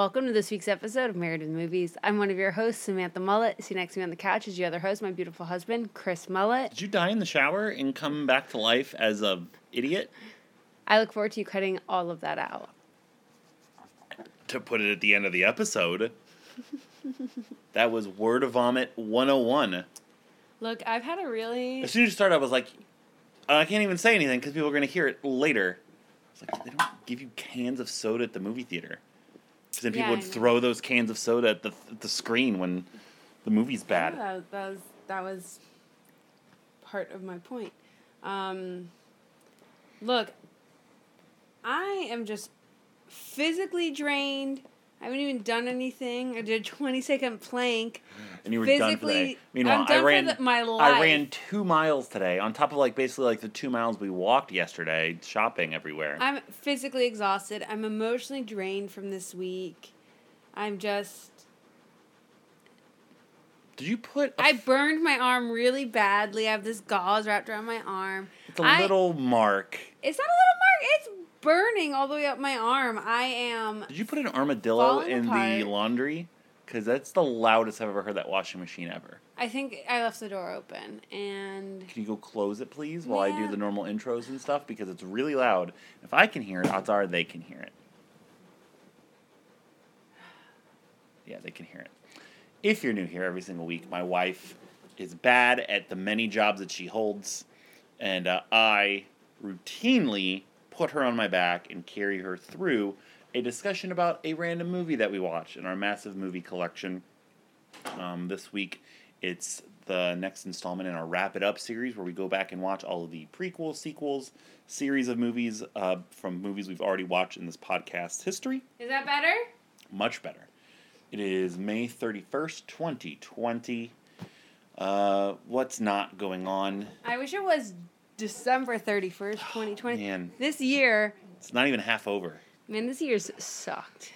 Welcome to this week's episode of Married with Movies. I'm one of your hosts, Samantha Mullet. See next to me on the couch is your other host, my beautiful husband, Chris Mullet. Did you die in the shower and come back to life as a idiot? I look forward to you cutting all of that out. To put it at the end of the episode. that was Word of Vomit 101. Look, I've had a really. As soon as you started, I was like, uh, I can't even say anything because people are going to hear it later. It's like, they don't give you cans of soda at the movie theater. Because then people Yeah, would throw those cans of soda at the, at the screen when the movie's bad. That, that, was, that was part of my point. Um, look, I am just physically drained. I haven't even done anything. I did a 20 second plank. and you were done for the physically- day. Meanwhile, I'm done I for ran the- my I life. ran two miles today on top of like basically like the two miles we walked yesterday shopping everywhere. I'm physically exhausted. I'm emotionally drained from this week. I'm just. Did you put? a I burned my arm really badly. I have this gauze wrapped around my arm. It's a I- little mark. It's not a little mark. It's burning all the way up my arm. I am. Did you put an armadillo in the laundry? Because that's the loudest I've ever heard that washing machine ever. I think I left the door open, and Can you go close it, please, while I do the normal intros and stuff? Because it's really loud. If I can hear it, odds are they can hear it. Yeah, they can hear it. If you're new here every single week, my wife is bad at the many jobs that she holds, and uh, I routinely put her on my back and carry her through a discussion about a random movie that we watch in our massive movie collection. Um, this week, it's the next installment in our Wrap It Up series, where we go back and watch all of the prequels, sequels, series of movies uh, from movies we've already watched in this podcast history. is that better? Much better. It is May 31st, 2020. Uh, what's not going on? I wish it was December thirty first, twenty twenty. Man, This year, it's not even half over. man, this year's sucked.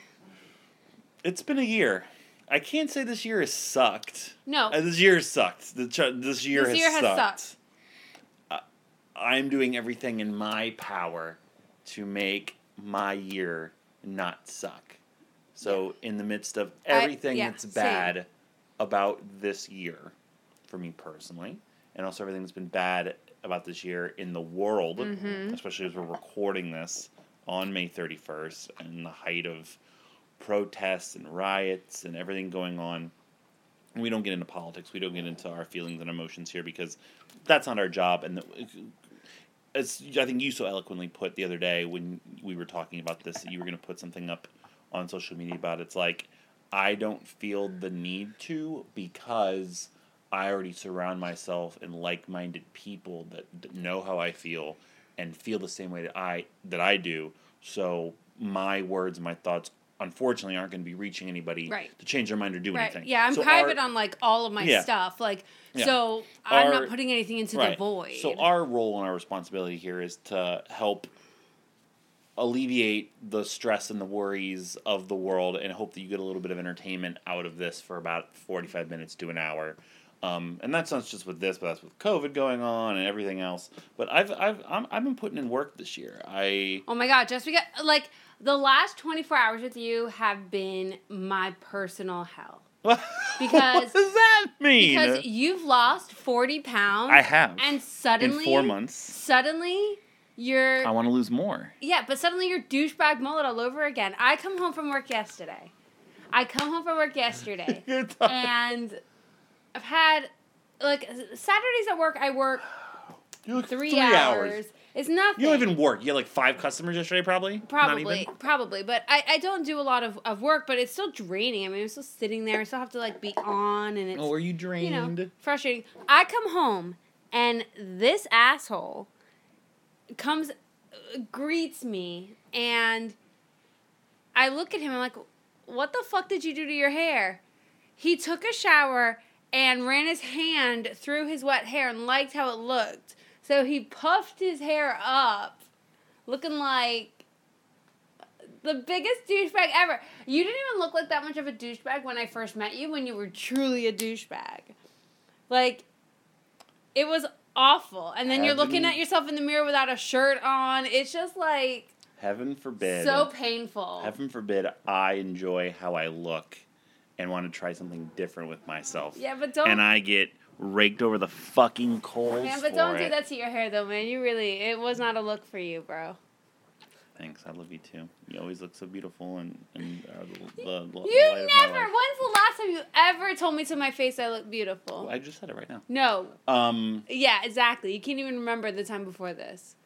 It's been a year. I can't say this year has sucked. No, Uh, this year has sucked. The ch- this year This has year has sucked. sucked. Uh, I'm doing everything in my power to make my year not suck. So, in the midst of I- everything yeah, that's same. bad about this year, for me personally, and also everything that's been bad about this year in the world, Mm-hmm. especially as we're recording this on May 31st and the height of protests and riots and everything going on. We don't get into politics. We don't get into our feelings and emotions here because that's not our job. And the, it's, I think you so eloquently put the other day when we were talking about this that you were going to put something up on social media about it. it's like I don't feel the need to because I already surround myself in like-minded people that, that know how I feel and feel the same way that I that I do. So my words, and my thoughts, unfortunately, aren't going to be reaching anybody Right. to change their mind or do right? anything. Yeah, I'm So private our- on like all of my Yeah. stuff. Like, Yeah. so I'm Our- not putting anything into the Right. void. So our role and our responsibility here is to help alleviate the stress and the worries of the world and hope that you get a little bit of entertainment out of this for about 45 minutes to an hour. Um, and that's not just with this, but that's with COVID going on and everything else. But I've I've I'm, I've been putting in work this year. I Oh my god, just because like the last 24 hours with you have been my personal hell. Because- what does that mean? Because you've lost 40 pounds. I have And in suddenly four months. Suddenly you're I want to lose more. Yeah, but suddenly you're douchebag mullet all over again. I come home from work yesterday. I come home from work yesterday, and I've had like Saturdays at work. I work You look three, hours. It's nothing. You don't even work. You had like five customers yesterday, probably. Probably, probably, but I, I don't do a lot of, of work, but it's still draining. I mean, I'm still sitting there. I still have to like be on, and it's Oh, are you you drained? know frustrating. I come home, and this asshole comes, uh, greets me, and I look at him. I'm like, "What the fuck did you do to your hair?" He took a shower and ran his hand through his wet hair and liked how it looked. So he puffed his hair up, looking like the biggest douchebag ever. You didn't even look like that much of a douchebag when I first met you, when you were truly a douchebag. Like, it was awful. And then you're looking at yourself in the mirror without a shirt on. It's just like Heaven forbid. so painful. Heaven forbid I enjoy how I look and want to try something different with myself. Yeah, but don't. And I get raked over the fucking coals. Man, but don't do that to your hair though, man. You really, it was not a look for you, bro. Thanks, I love you too. You always look so beautiful and and are the, the, the You light of my never. When's the last time you ever told me to my face I look beautiful? Well, I just said it right now. No. Um, Yeah, exactly. You can't even remember the time before this.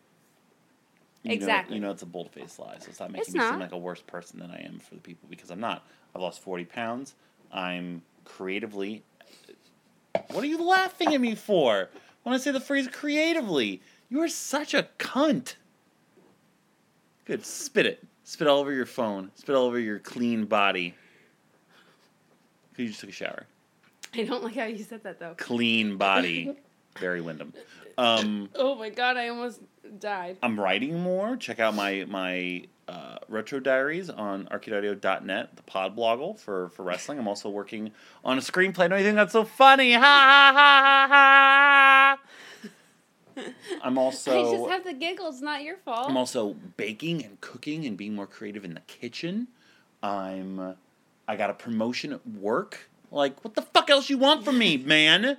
You know- Exactly. you know it's a bold faced lie, so stop making It's me seem like a worse person than I am for the people because I'm not. I've lost forty pounds. I'm creatively. What are you laughing at me for? When I say the phrase creatively, you are such a cunt. Good, spit it. Spit all over your phone. Spit all over your clean body. You just took a shower. I don't like how you said that though. Clean body. Barry Windham. Um, Oh my god, I almost died. I'm writing more. Check out my my uh, retro diaries on arcadeaudio.net, the pod bloggle for, for wrestling. I'm also working on a screenplay. Don't you think that's so funny? Ha ha ha ha ha. I'm also. I just have the giggles, not your fault. I'm also baking and cooking and being more creative in the kitchen. I'm I got a promotion at work. Like, what the fuck else you want from me, man?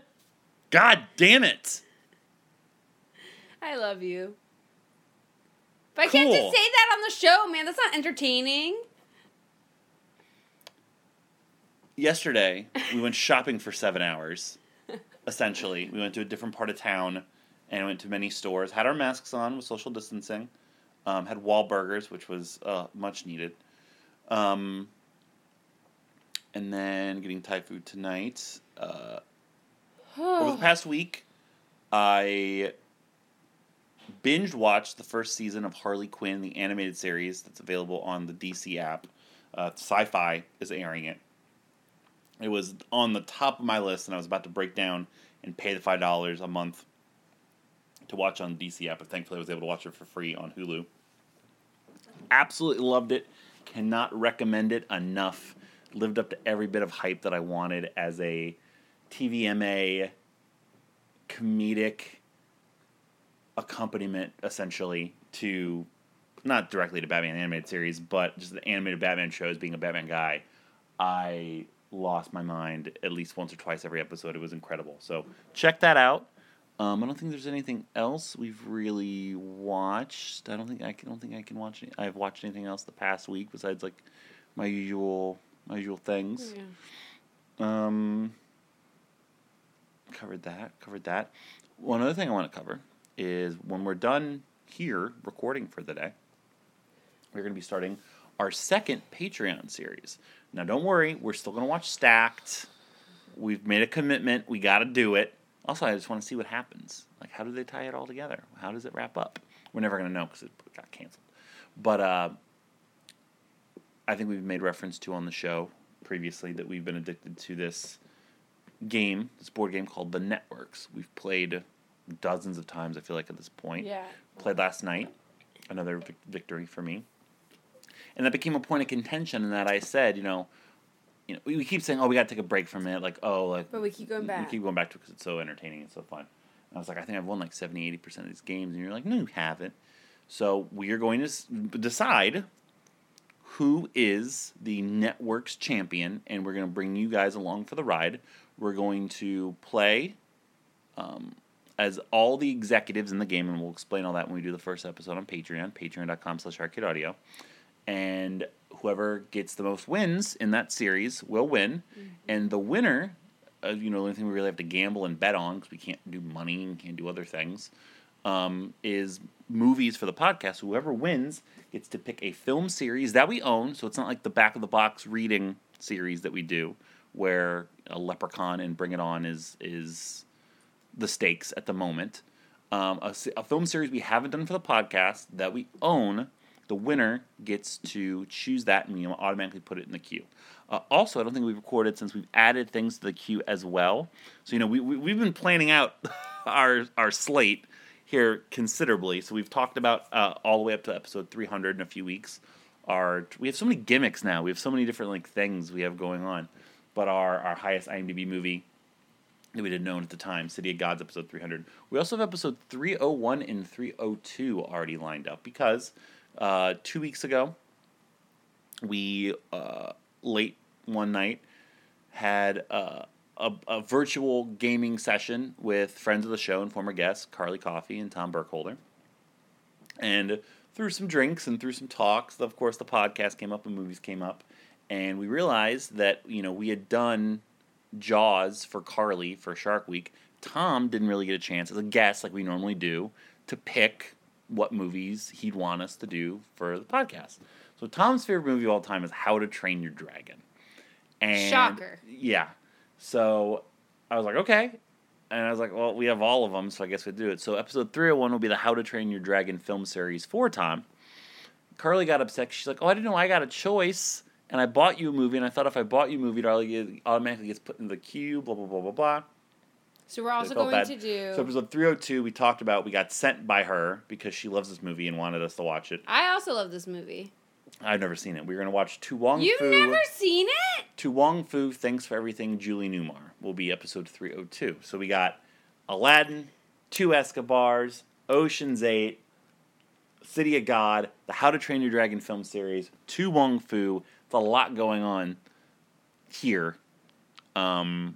God damn it. I love you. But I can't just say that on the show, man. That's not entertaining. yesterday we went shopping for seven hours essentially we went to a different part of town and went to many stores had our masks on with social distancing um, had Wahlburgers, which was uh, much needed um, and then getting thai food tonight uh, over the past week i binge watched the first season of harley quinn the animated series that's available on the dc app uh, Syfy is airing it it was on the top of my list, and I was about to break down and pay the five dollars a month to watch on the DC app. But thankfully, I was able to watch it for free on Hulu. Absolutely loved it. Cannot recommend it enough. Lived up to every bit of hype that I wanted as a TVMA comedic accompaniment, essentially to not directly to Batman animated series, but just the animated Batman shows. Being a Batman guy, I lost my mind at least once or twice every episode. It was incredible. So check that out. Um, I don't think there's anything else we've really watched. I don't think I, can, don't think I can watch. Any, I've watched anything else the past week besides like my usual my usual things. Yeah. Um, covered that. Covered that. One other thing I want to cover is when we're done here recording for the day, we're going to be starting our second Patreon series. Now, don't worry, we're still going to watch Stacked. We've made a commitment. We got to do it. Also, I just want to see what happens. Like, how do they tie it all together? How does it wrap up? We're never going to know because it got canceled. But uh, I think we've made reference to on the show previously that we've been addicted to this game, this board game called The Networks. We've played dozens of times, I feel like, at this point. Yeah. Played last night, another vic- victory for me. And that became a point of contention in that I said, you know, you know, we, we keep saying, oh, we got to take a break from it. Like, oh, like, But we keep going back. we keep going back to it because it's so entertaining and so fun. And I was like, I think I've won like 70, 80% of these games. And you're like, no, you haven't. So we are going to s- decide who is the network's champion, and we're going to bring you guys along for the ride. We're going to play um, as all the executives in the game, and we'll explain all that when we do the first episode on Patreon, patreon.com slash arcade audio. And whoever gets the most wins in that series will win, and the winner, uh, you know, the only thing we really have to gamble and bet on because we can't do money and can't do other things, um, is movies for the podcast. Whoever wins gets to pick a film series that we own, so it's not like the back of the box reading series that we do, where a Leprechaun and Bring It On is is the stakes at the moment. Um, a, a film series we haven't done for the podcast that we own. The winner gets to choose that, and we automatically put it in the queue. Uh, also, I don't think we've recorded since we've added things to the queue as well. So you know, we, we we've been planning out our our slate here considerably. So we've talked about uh, all the way up to episode 300 in a few weeks. Our we have so many gimmicks now. We have so many different like things we have going on. But our our highest IMDb movie that we didn't know at the time, City of Gods episode 300. We also have episode 301 and 302 already lined up because uh, two weeks ago we uh, late one night had uh, a, a virtual gaming session with friends of the show and former guests Carly Coffee and Tom Burkholder. And through some drinks and through some talks, of course, the podcast came up and movies came up. And we realized that, you know, we had done Jaws for Carly for Shark Week. Tom didn't really get a chance as a guest, like we normally do, to pick what movies he'd want us to do for the podcast. So Tom's favorite movie of all time is How to Train Your Dragon. And Shocker. Yeah. So I was like, okay. And I was like, well, we have all of them, so I guess we do it. So episode 301 will be the How to Train Your Dragon film series for Tom. Carly got upset. She's like, oh, I didn't know I got a choice. And I bought you a movie, and I thought if I bought you a movie, it automatically gets put in the queue, blah, blah, blah, blah, blah. So we're also going bad. to do. So episode 302, we talked about, we got sent by her because she loves this movie and wanted us to watch it. I also love this movie. I've never seen it. We are going to watch To Wong You've Fu. never seen it? To Wong Fu, Thanks for Everything, Julie Newmar will be episode 302. So we got Aladdin, Two Escobars, Ocean's 8, City of God, the How to Train Your Dragon film series, To Wong Fu. It's a lot going on here. Um,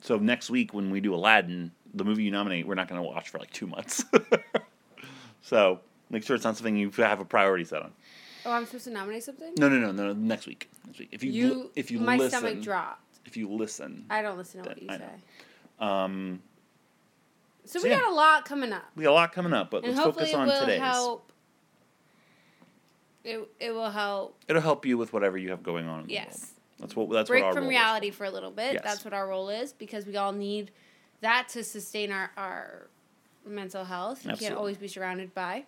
so next week when we do Aladdin, the movie you nominate, we're not going to watch for like two months. so make sure it's not something you have a priority set on. Oh, I'm supposed to nominate something? No, no, no, no. Next week. Next week. If you, You, if you my listen, stomach dropped. if you listen, I don't listen to what you I say. know. um, So So we yeah. got a lot coming up, we got a lot coming up, but and let's focus on will today's. help. It it will help. It'll help you with whatever you have going on. In the world. Yes. That's what. That's break what our from role is. reality for a little bit. Yes. That's what our role is because we all need that to sustain our, our mental health. You Absolutely. can't always be surrounded by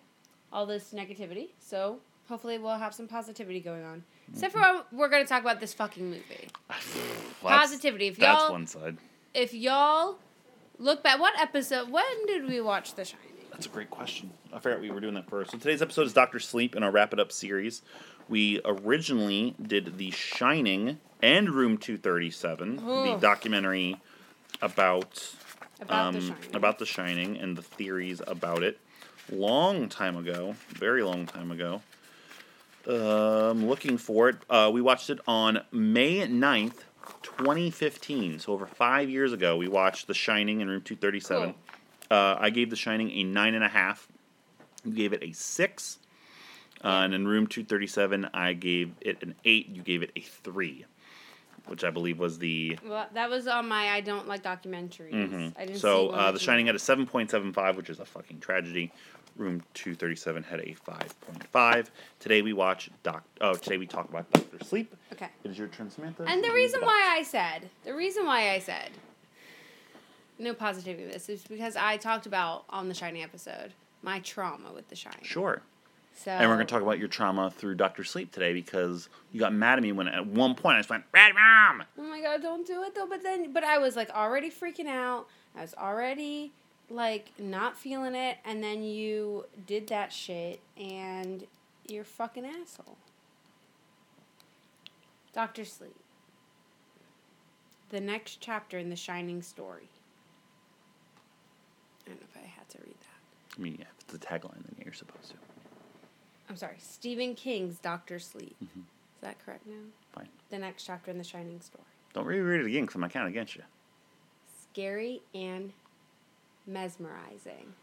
all this negativity. So hopefully we'll have some positivity going on. Except for Mm-hmm. when we're going to talk about this fucking movie. Well, Positivity. If That's y'all that's one side. if y'all look back, what episode? When did we watch The Shining? That's a great question. I forgot we were doing that first. So today's episode is Doctor Sleep in our Wrap It Up series. We originally did The Shining and Room Two Thirty Seven, the documentary about About The um, Shining. about The Shining and the theories about it. Long time ago, very long time ago. Um, looking for it. Uh, we watched it on May 9th, 2015. So over five years ago, we watched The Shining in Room 237. Uh, I gave The Shining a nine and a half. You gave it a six. Uh, and in Room 237, I gave it an eight. You gave it a three, which I believe was the Well, that was on my I don't like documentaries. Mhm. I didn't So uh, The. Shining had a 7.75, which is a fucking tragedy. Room 237 had a 5.5. Today we watch Doc. Oh, today we talk about Doctor Sleep. Okay. It is your turn, Samantha. And the reason why I said, the reason why I said no positivity in this is because I talked about on the Shining episode my trauma with the Shining. Sure. So And we're going to talk about your trauma through Doctor Sleep today because you got mad at me when at one point I just went, Red Mom! Oh my god, don't do it though. But then, but I was like already freaking out. I was already like not feeling it, and then you did that shit, and you're fucking asshole. Doctor Sleep. The next chapter in the Shining story. I don't know if I had to read that. I mean, yeah, if it's the tagline, then you're supposed to. I'm sorry, Stephen King's Doctor Sleep. Mhm. Is that correct now? Fine. The next chapter in the Shining story. Don't reread it again because I'm not counting against you. Scary and mesmerizing.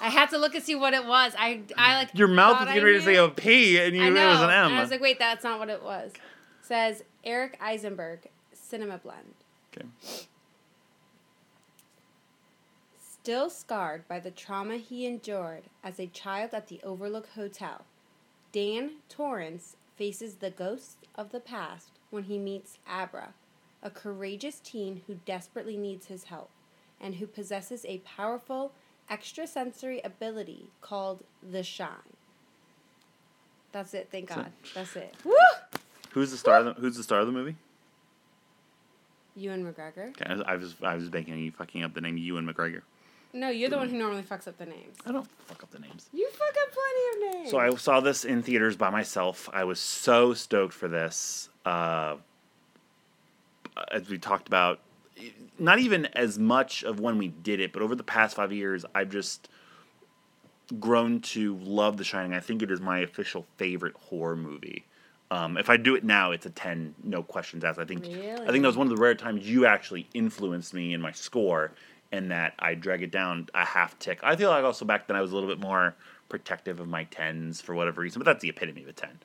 I had to look and see what it was. I I like Your mouth thought was I getting ready to say a P, and you I knew know. it was an M. And I was like, wait, that's not what it was. says Eric Eisenberg, Cinema Blend. okay. Still scarred by the trauma he endured as a child at the Overlook Hotel, Dan Torrance faces the ghosts of the past when he meets Abra, a courageous teen who desperately needs his help and who possesses a powerful extrasensory ability called the Shine. That's it, thank That's it. God. That's it. Woo! Who's the star? Of the, who's the star of the movie? Ewan McGregor. Okay, I was I was, I was banking you fucking up the name Ewan McGregor. No, you're the one who normally fucks up the names. I don't fuck up the names. You fuck up plenty of names. So I saw this in theaters by myself. I was so stoked for this. Uh, as we talked about, not even as much of when we did it, but over the past five years, I've just grown to love The Shining. I think it is my official favorite horror movie. Um, if I do it now, it's a ten, no questions asked. I think really? I think that was one of the rare times you actually influenced me in my score, and that I drag it down a half tick. I feel like also back then I was a little bit more protective of my tens for whatever reason, but that's the epitome of a ten.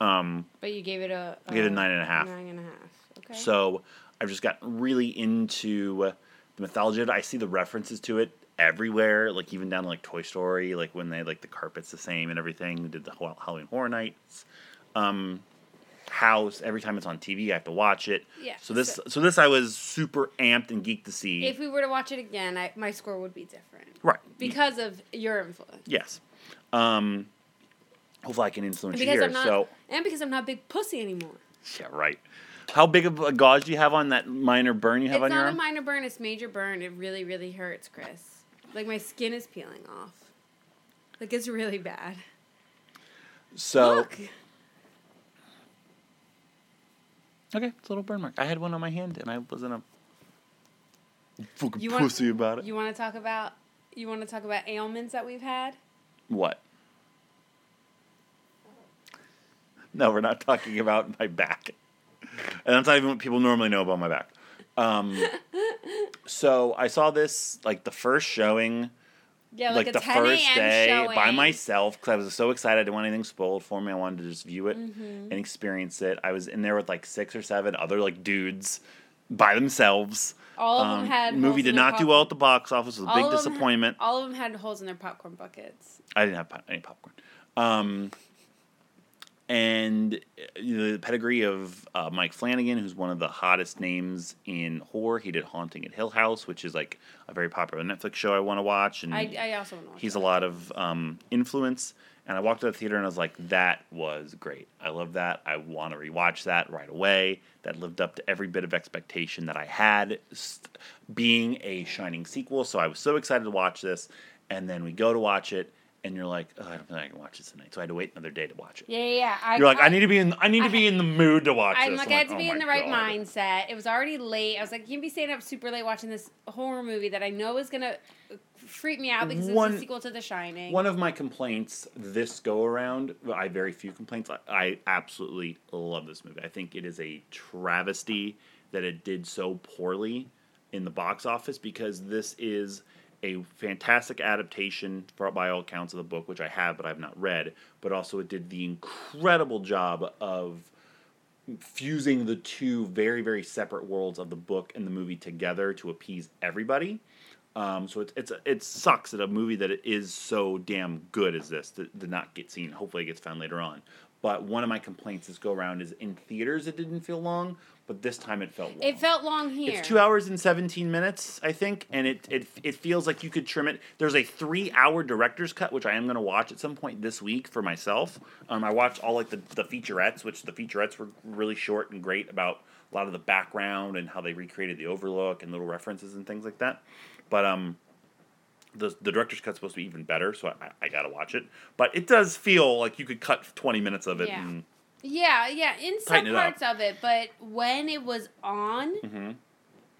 Um, But you gave it a, I gave it a nine and a half. Nine and a half. Okay. So I've just gotten really into the mythology of it. I see the references to it everywhere, like even down to like Toy Story, like when they like the carpet's the same and everything. We did the Halloween Horror Nights. Um, House. Every time it's on TV, I have to watch it. Yeah, So this, so- so, this, I was super amped and geeked to see. if we were to watch it again, I, my score would be different right. because of your influence. Yes. Um, hopefully, I can influence you here. I'm not, so and because I'm not big pussy anymore. yeah, right. How big of a gauze do you have on that minor burn you have it's on your It's not a minor burn; it's major burn. It really, really hurts, Chris. Like my skin is peeling off. Like it's really bad. so Look, Okay, it's a little burn mark. I had one on my hand, and I wasn't a fucking You want- pussy about it. you want to talk about you want to talk about ailments that we've had? what? No, we're not talking about my back, and that's not even what people normally know about my back. Um, so I saw this like the first showing, Yeah, like, like, the 10 first day showing. by myself because I was so excited. I didn't want anything spoiled for me. I wanted to just view it Mm-hmm. and experience it. I was in there with like six or seven other like dudes by themselves. All of Um, them had movie did not do well at the box office. It was a All big of them ha- disappointment. all of them had holes in their popcorn buckets. I didn't have pop- any popcorn. Um, and uh, the pedigree of uh, Mike Flanagan, who's one of the hottest names in horror. He did Haunting at Hill House, which is like a very popular Netflix show I want to watch. And I, I also want to watch. he's a lot of um, influence. And I walked to the theater and I was like, that was great. I love that. I want to rewatch that right away. That lived up to every bit of expectation that I had, being a Shining sequel. So I was so excited to watch this. And then we go to watch it, and you're like, oh, I don't think I can watch this tonight. So I had to wait another day to watch it. Yeah, yeah. yeah. I, You're like, I, I need to be in. I need to be in the mood to watch I'm this. like, I'm I had to oh be in the right God. mindset. It was already late. I was like, you can be staying up super late watching this horror movie that I know is gonna uh, freak me out because One- it's a sequel to The Shining. One of my complaints this go around, I have very few complaints. I, I absolutely love this movie. I think it is a travesty that it did so poorly in the box office because this is a fantastic adaptation by all accounts of the book, which I have but I've not read. But also, it did the incredible job of fusing the two very very separate worlds of the book and the movie together to appease everybody. Um, so it's it's it sucks that a movie that is so damn good as this did not get seen. Hopefully, it gets found later on. But one of my complaints this go around is in theaters it didn't feel long, but this time it felt long. it felt long here. It's two hours and seventeen minutes, I think, and it it it feels like you could trim it. There's a three hour director's cut, which I am going to watch at some point this week for myself. Um, I watched all like the the featurettes, which the featurettes were really short and great about a lot of the background and how they recreated the Overlook and little references and things like that. But um, the the director's cut's supposed to be even better, so I, I got to watch it. But it does feel like you could cut twenty minutes of it. Yeah. And, Yeah, yeah, in some parts of it, but when it was on, Mhm.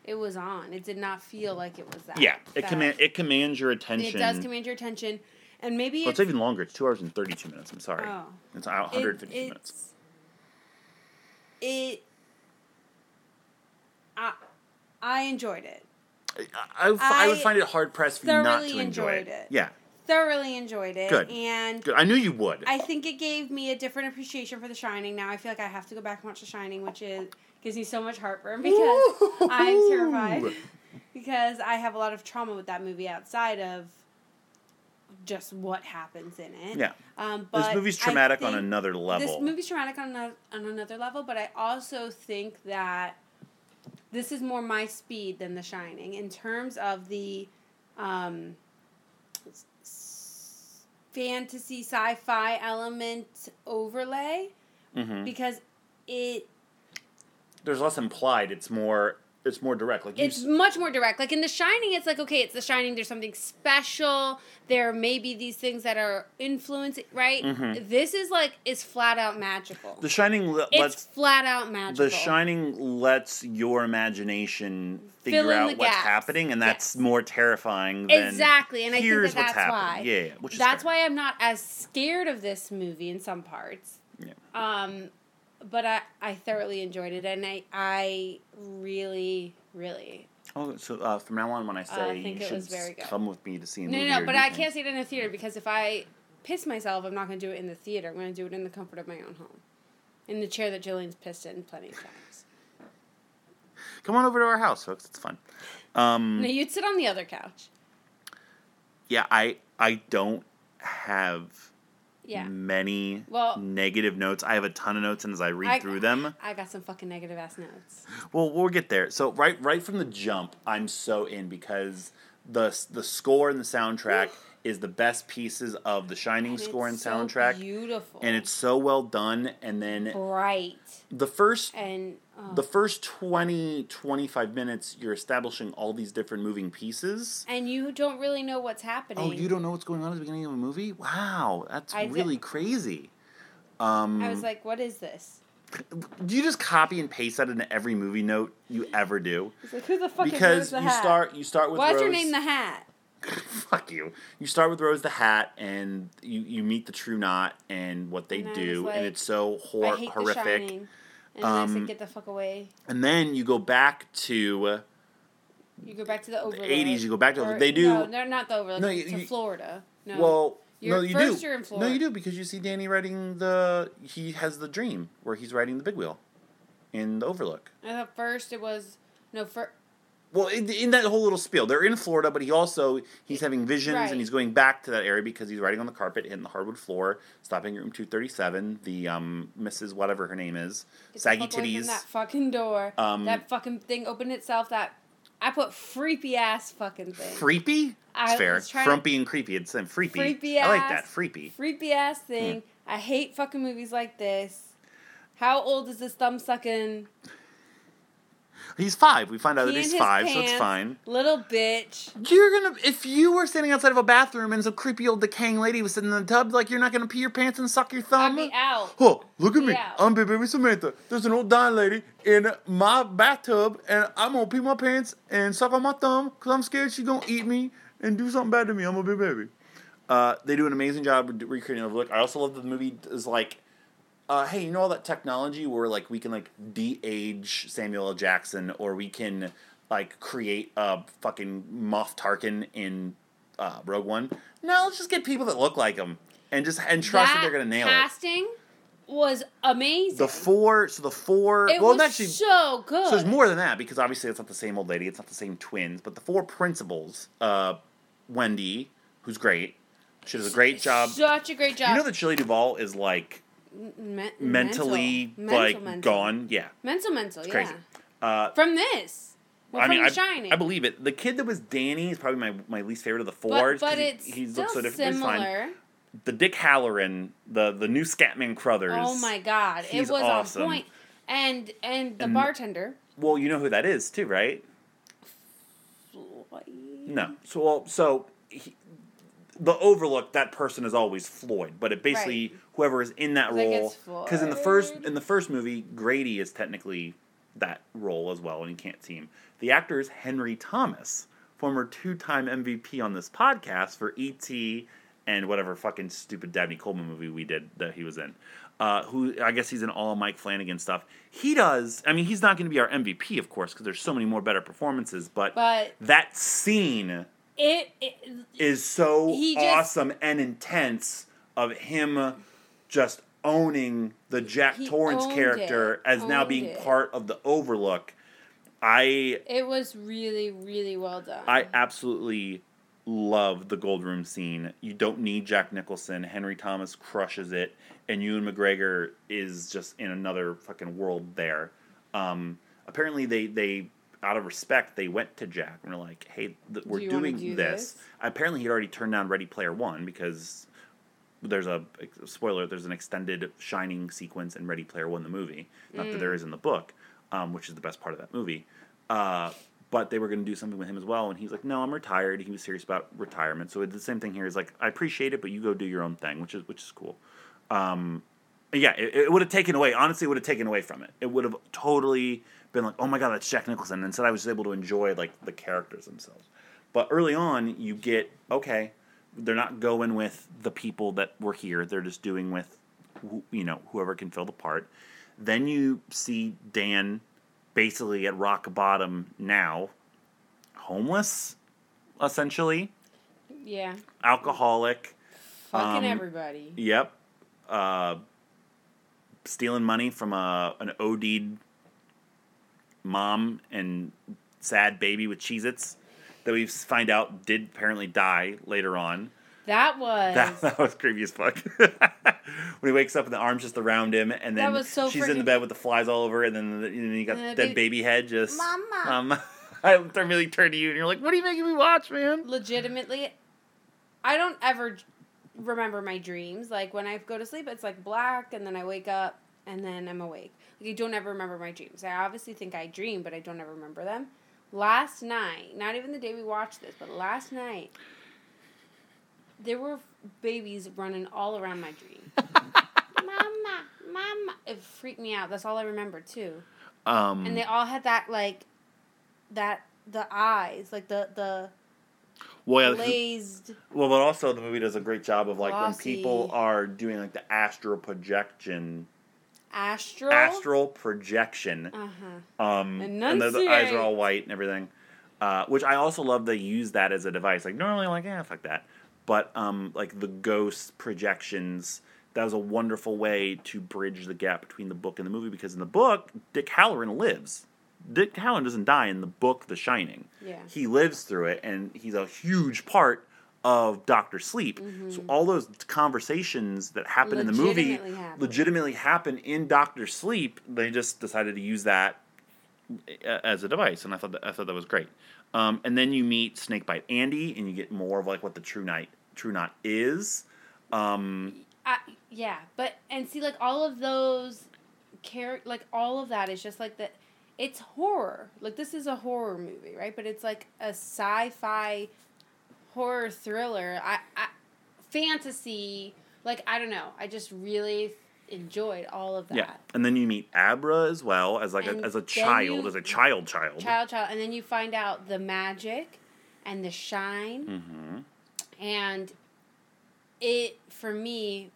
it was on. It did not feel like it was that. Yeah, it that- command it commands your attention. It does command your attention, and maybe Well, it's, it's even longer. It's two hours and thirty-two minutes. I'm sorry. Oh. It's 150 it, minutes. It. I, I enjoyed it. I, I, would- I would find it hard pressed for you not to enjoy it. it. Yeah, Thoroughly enjoyed it. Good. And good. I knew you would. I think it gave me a different appreciation for The Shining. Now I feel like I have to go back and watch The Shining, which is gives me so much heartburn because I'm terrified. Because I have a lot of trauma with that movie outside of just what happens in it. Yeah. Um, but this movie's traumatic on another level. This movie's traumatic on, a, on another level, but I also think that this is more my speed than The Shining in terms of the um, fantasy sci-fi element overlay Mhm. because it There's less implied. It's more. It's more direct. Like it's s- much more direct. Like in The Shining, it's like okay, it's The Shining. There's something special. There may be these things that are influencing, right? Mhm. This is like it's flat out magical. The Shining le- it's lets flat out magical. The Shining lets your imagination figure out what's gaps. happening, and that's Yes. more terrifying than exactly, and I think that that's why. Yeah, yeah, which is that's fair. why I'm not as scared of this movie in some parts. Yeah. Um, but I I thoroughly enjoyed it, and I I really really Oh, so uh, from now on, when I say I you should was very good. come with me to see a no movie, no no. But I can't see it in a theater because if I piss myself, I'm not going to do it in the theater. I'm going to do it in the comfort of my own home, in the chair that Jillian's pissed in plenty of times. Come on over to our house, folks. It's fun. Um, No, you'd sit on the other couch. yeah, I I don't have Yeah. many Well- negative notes. I have a ton of notes, and as I read I- through them, I got some fucking negative ass notes. Well, we'll get there. So right, right from the jump, I'm so in because the the score and the soundtrack is the best pieces of the Shining And score and it's so soundtrack, beautiful, and it's so well done. And then bright the first and oh. the first 20 25 minutes, you're establishing all these different moving pieces. and you don't really know what's happening. Oh, you don't know what's going on at the beginning of a movie? Wow, that's I did- really crazy. Um, I was like, "What is this?" do you just copy and paste that into every movie note you ever do? Like, "Who the fuck is because Rose the you Hat?" start you start with Why's Rose. your name the Hat? Fuck you. You start with Rose the Hat, and you, you meet the True Knot and what they And do, like, and it's so hor- I hate horrific. The. And then I Um, said, "Get the fuck away." And then you go back to You go back to the Overlook. 80s, you go back to Or- they do- No, they're not the Overlook. No, you- to you- Florida. No. well, You're- no, you first do. you're in Florida. No, you do because you see Danny riding the. He has the dream where he's riding the big wheel, in the Overlook. I thought first it was no for Well, in, in that whole little spiel, they're in Florida, but he also he's having visions Right. and he's going back to that area because he's riding on the carpet, hitting the hardwood floor, stopping at room two thirty seven. The um Mrs. whatever her name is, the saggy fuck away from titties. That fucking door. Um, that fucking thing opened itself. That I put freepy ass fucking thing. Freepy? It's fair. Frumpy and creepy. It's um, freepy. Freepy I like that. Freepy. Freepy ass thing. I hate fucking movies like this. How old is this thumb sucking? He's five. We find out that he's five, so it's fine. Little bitch. You're gonna if you were standing outside of a bathroom and some creepy old decaying lady was sitting in the tub, like you're not gonna pee your pants and suck your thumb. I'd be out. Oh, look at me. Yeah. I'm Big Baby Samantha. There's an old dying lady in my bathtub, and I'm gonna pee my pants and suck on my thumb because I'm scared she's gonna eat me and do something bad to me. I'm a big baby. Uh, they do an amazing job recreating recreating look. I also love that the movie is like, uh, hey, you know all that technology where like we can like de-age Samuel L. Jackson, or we can like create a fucking Moff Tarkin in uh, Rogue One. No, let's just get people that look like him and just and trust that, they're gonna nail it. casting was amazing. The four, so the four. it well, was actually, so good. so there's more than that because obviously it's not the same old lady, it's not the same twins, but the four principals. Uh, Wendy, who's great, she does a great job. Such a great job. You know that Shirley Duvall is like Me- mentally mental. like Mental, mental. gone. Yeah, Mental, mental. it's yeah. Uh, From this. Well, I from mean, The I, Shining. I believe it. The kid that was Danny is probably my, my least favorite of the four. but, but he- it's he, still looks so different. but he's fine. similar. The Dick Hallorann, the the new Scatman Crothers. Oh my god, it was awesome. on point. And and the And- bartender. Well, you know who that is too, right? No. So well, so the Overlook, that person is always Floyd, but it basically Right. whoever is in that role. Because in the first in the first movie, Grady is technically that role as well, and you can't see him. The actor is Henry Thomas, former two-time MVP on this podcast for E.T. and whatever fucking stupid Dabney Coleman movie we did that he was in. uh, who I guess he's in all Mike Flanagan stuff. He does. I mean, he's not going to be our MVP, of course, because there's so many more better performances. But, But that scene it, it is so just- awesome and intense of him just owning the Jack Torrance character it. as now being it. part of the Overlook. I it was really really well done. I absolutely love the gold room scene. You don't need Jack Nicholson. Henry Thomas crushes it, and Ewan McGregor is just in another fucking world there. Um, apparently, they they out of respect they went to Jack and were like, "Hey, th- we're wanna doing do this. this? Apparently, he'd already turned down Ready Player One because there's a spoiler. There's an extended Shining sequence in Ready Player One, the movie. Not that there Mm. in the book, um, which is the best part of that movie. Uh, but they were going to do something with him as well, and he's like, "No, I'm retired." He was serious about retirement, so it's the same thing here. Is like, I appreciate it, but you go do your own thing, which is which is cool. Um, yeah, it, it would have taken away. Honestly, it would have taken away from it. It would have totally been like, "Oh my god, that's Jack Nicholson." And instead, I was able to enjoy like the characters themselves. But early on, you get okay. They're not going with the people that were here. They're just doing with, who- you know, whoever can fill the part. Then you see Dan basically at rock bottom now, homeless, essentially, yeah, alcoholic. fucking Um, everybody. Yep. Uh, stealing money from a an OD'd mom and sad baby with Cheez Its that we find out did apparently die later on. That was That, that was creepy as fuck. when he wakes up and the arm's just around him, and then so she's in the bed with the flies all over, and then, the, and then you got the baby- baby head just. Mama. Um, I really turn to you, and you're like, "What are you making me watch, man?" legitimately i don't ever remember my dreams like when i go to sleep it's like black and then i wake up and then i'm awake. Like i don't ever remember my dreams. I obviously think i dream but i don't ever remember them. Last night not even the day we watched this but last night there were babies running all around my dream. Mama mama. It freaked me out. That's all i remember too. Um, and they all had that like that the eyes like the the well, glazed Well, but also the movie does a great job of like when people are doing like the astral projection, astral astral projection, uh-huh um, and the, the eyes are all white and everything. Uh, which I also love they use that as a device. Like normally, I'm like yeah, fuck that. But um, like the ghost projections, that was a wonderful way to bridge the gap between the book and the movie because in the book, Dick Hallorann lives. Dick Hallorann doesn't die in the book, The Shining. Yeah. He lives through it, and he's a huge part of Doctor Sleep. So all those conversations that happen in the movie Mm-hmm. Legitimately happen. legitimately happen in Doctor Sleep. They just decided to use that as a device, and I thought that, I thought that was great. Um, and then you meet Snakebite Andy, and you get more of like what the True Knot True Knot is. Um, I, yeah but and see like all of those char- like all of that is just like that it's horror like this is a horror movie right but it's like a sci-fi horror thriller i, I fantasy like i don't know. I just really enjoyed all of that. Yeah, and then you meet Abra as well as like a, as a child, you- as a child child. child child. And then you find out the magic and the shine. Hmm and it for me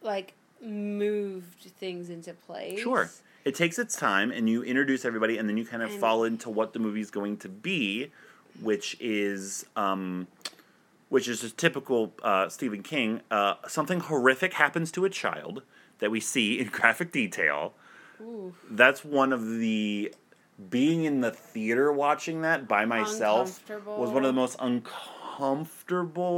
like moved things into place. Sure. It takes its time, and you introduce everybody, and then you kind of And- fall into what the movie's going to be, which is, um, which is a typical uh, Stephen King. Uh, something horrific happens to a child that we see in graphic detail. Ooh. That's one of the being in the theater watching that by myself was one of the most uncomfortable